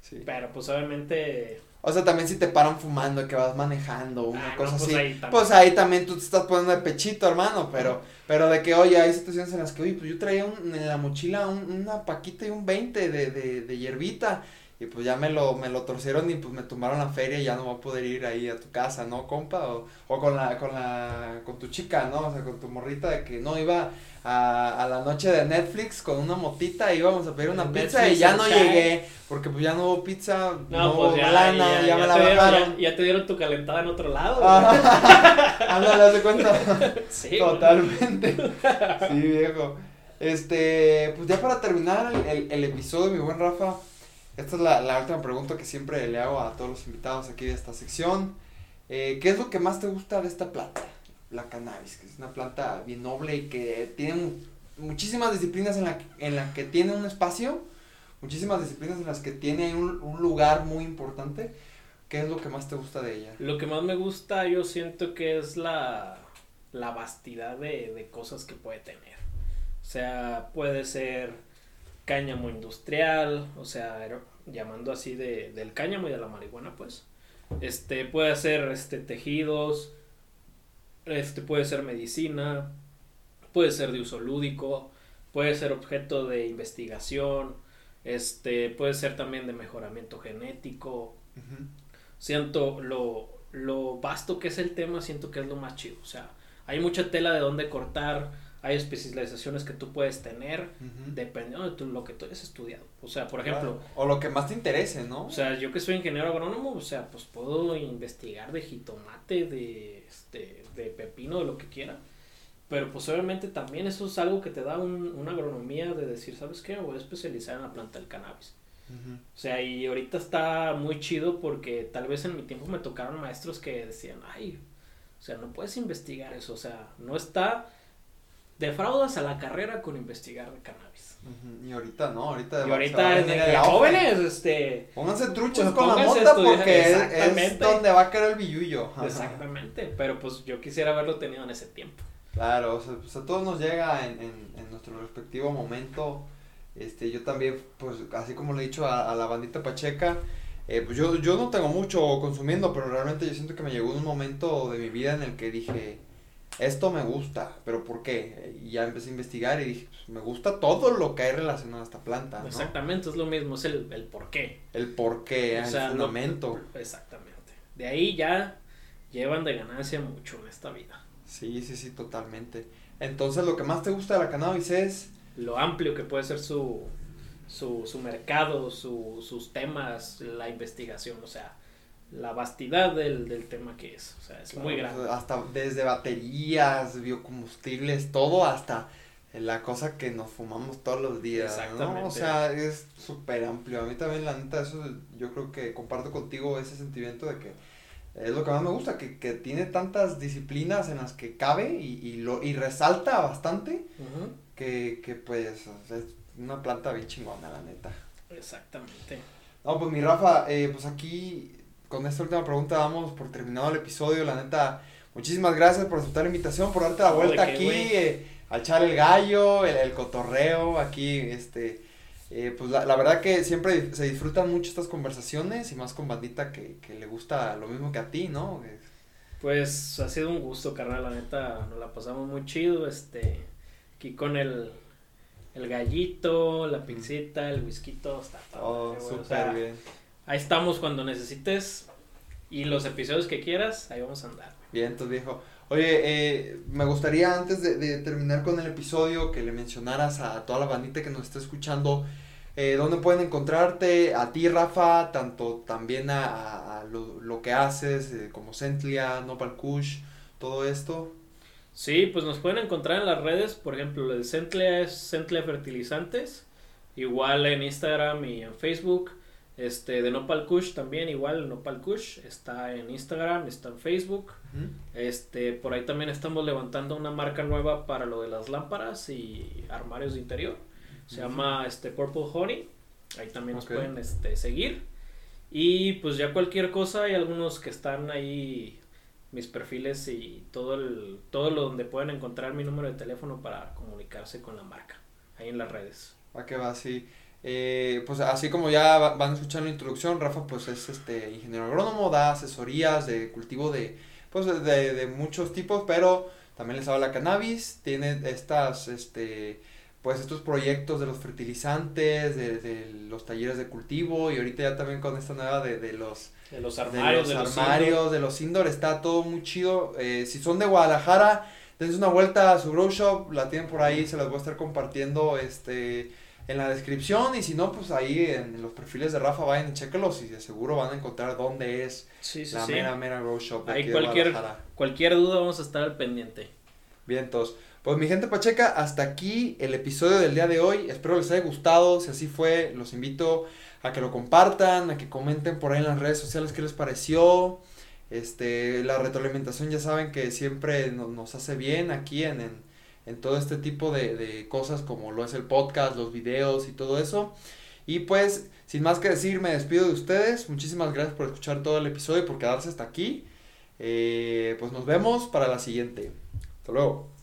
Sí. Pero pues obviamente O sea, también si te paran fumando y que vas manejando, una Ah, no, cosa pues así. ahí pues ahí también tú te estás poniendo de pechito, hermano. Pero, pero de que, oye, hay situaciones en las que, oye, pues yo traía un- en la mochila un- una paquita y un 20 de, de, de hierbita. Y pues ya me lo, me lo torcieron y pues me tumbaron la feria y ya no voy a poder ir ahí a tu casa, ¿no, compa? O, o con la, con la, con tu chica, ¿no? O sea, con tu morrita de que no iba a, a la noche de Netflix con una motita y íbamos a pedir una Netflix pizza y ya no llegué porque pues ya no hubo pizza, no, No, hubo pues ya, lana, ya, me la dieron, bajaron. ya, te dieron tu calentada en otro lado. Ándale, haz de cuenta. Sí. Totalmente. Sí, viejo. Este, pues ya para terminar el, el- el episodio, mi buen Rafa, esta es la, la última pregunta que siempre le hago a todos los invitados aquí de esta sección. Eh, ¿Qué es lo que más te gusta de esta planta? La cannabis, que es una planta bien noble y que tiene mu- muchísimas disciplinas en la, que- en la que tiene un espacio, muchísimas disciplinas en las que tiene un, un lugar muy importante. ¿Qué es lo que más te gusta de ella? Lo que más me gusta, yo siento que es la, la vastidad de, de cosas que puede tener. O sea, puede ser cáñamo industrial, o sea, era- llamando así de, del cáñamo y de la marihuana, pues. Este, puede ser este, tejidos, este, puede ser medicina, puede ser de uso lúdico, puede ser objeto de investigación, este, puede ser también de mejoramiento genético, siento lo, lo vasto que es el tema, siento que es lo más chido. O sea, hay mucha tela de dónde cortar, hay especializaciones que tú puedes tener, Ujú. dependiendo de tu- lo que tú hayas estudiado. O sea, por ejemplo, Claro. O lo que más te interese, ¿no? o sea, yo que soy ingeniero agrónomo, o sea, pues puedo investigar de jitomate, de, este, de pepino, de lo que quiera. Pero pues obviamente también eso es algo que te da un- una agronomía de decir, ¿sabes qué? Me voy a especializar en la planta del cannabis. O sea, y ahorita está muy chido porque tal vez en mi tiempo me tocaron maestros que decían, ay, o sea, no puedes investigar eso, o sea, no está, defraudas a la carrera con investigar de cannabis. Y ahorita no, ahorita, Y ahorita, es de que, jóvenes, este, Pónganse truchos Pues con la mota porque es, donde va a caer el billullo. Exactamente, pero pues yo quisiera haberlo tenido en ese tiempo. Claro, o sea, pues a todos nos llega en, en, en nuestro respectivo momento. Este, yo también, pues así como le he dicho a, a la bandita Pacheca, eh, pues yo, yo no tengo mucho consumiendo, pero realmente yo siento que me llegó un momento de mi vida en el que dije, esto me gusta, pero ¿por qué? Y ya empecé a investigar y dije, pues, me gusta todo lo que hay relacionado a esta planta, ¿no? Exactamente, es lo mismo, es el, el por qué. El por qué, O el no- fundamento. exactamente. De ahí ya llevan de ganancia mucho en esta vida. Sí, sí, sí, totalmente. Entonces, lo que más te gusta de la cannabis es lo amplio que puede ser su, su, su mercado, su, sus temas, la investigación, o sea, la vastidad del, del tema que es, o sea, es muy grande. Hasta desde baterías, biocombustibles, todo hasta la cosa que nos fumamos todos los días, ¿no? Exactamente. O sea, es súper amplio. A mí también, la neta, eso yo creo que comparto contigo ese sentimiento de que es lo que más me gusta, que, que tiene tantas disciplinas en las que cabe y, y, lo, y resalta bastante que, que pues es una planta bien chingona, la neta. Exactamente. No, pues mi Rafa, eh, pues aquí con esta última pregunta damos por terminado el episodio. La neta, muchísimas gracias por aceptar la invitación, por darte la vuelta ¿de qué, aquí, eh, a echar el gallo, el, el cotorreo, aquí, este, eh, pues la, la verdad que siempre se disfrutan mucho estas conversaciones y más con bandita que, que le gusta lo mismo que a ti, ¿no? Pues ha sido un gusto, carnal, la neta, nos la pasamos muy chido, este, aquí con el, el gallito, la pizzita, el whisky, está todo, Oh, o sea, bien. Ahí estamos cuando necesites y los episodios que quieras, ahí vamos a andar. Bien, entonces viejo. Oye, eh, me gustaría antes de, de terminar con el episodio que le mencionaras a toda la bandita que nos está escuchando eh, dónde pueden encontrarte, a ti Rafa, tanto también a, lo, lo que haces, eh, como Centlia, Nopal Kush, todo esto. Sí, pues nos pueden encontrar en las redes, por ejemplo, el Centlea es Centlea Fertilizantes, igual en Instagram y en Facebook. Este, de Nopal Kush también, igual Nopal Kush, está en Instagram, está en Facebook. Este, por ahí también estamos levantando una marca nueva para lo de las lámparas y armarios de interior. Se llama este Purple Honey. Ahí también nos pueden este, seguir. Y pues ya cualquier cosa, hay algunos que están ahí mis perfiles y todo el todo lo donde pueden encontrar mi número de teléfono para comunicarse con la marca ahí en las redes. ¿A qué va? Sí. Eh, pues así como ya van a escuchar la introducción, Rafa pues es este ingeniero agrónomo, da asesorías de cultivo de, pues de, de muchos tipos, pero también les habla cannabis, tiene estas, este, pues estos proyectos de los fertilizantes, de, de, los talleres de cultivo y ahorita ya también con esta nueva de, de los... De los armarios, de los, armarios, de los indoor, está todo muy chido. Eh, si son de Guadalajara, dense una vuelta a su grow shop, la tienen por ahí, se las voy a estar compartiendo, este en la descripción y si no, pues ahí en los perfiles de Rafa vayan y chequenlos y de seguro van a encontrar dónde es la mera, mera Grow Shop. ahí cualquier, cualquier duda vamos a estar al pendiente. Bien, entonces, pues mi gente Pacheca, hasta aquí el episodio del día de hoy. Espero les haya gustado. Si así fue, los invito a que lo compartan, a que comenten por ahí en las redes sociales qué les pareció. Este, la retroalimentación ya saben que siempre nos, hace bien aquí en en todo este tipo de, de cosas como lo es el podcast, los videos y todo eso. Y pues, sin más que decir, me despido de ustedes. Muchísimas gracias por escuchar todo el episodio y por quedarse hasta aquí. Eh, pues nos vemos para la siguiente. Hasta luego.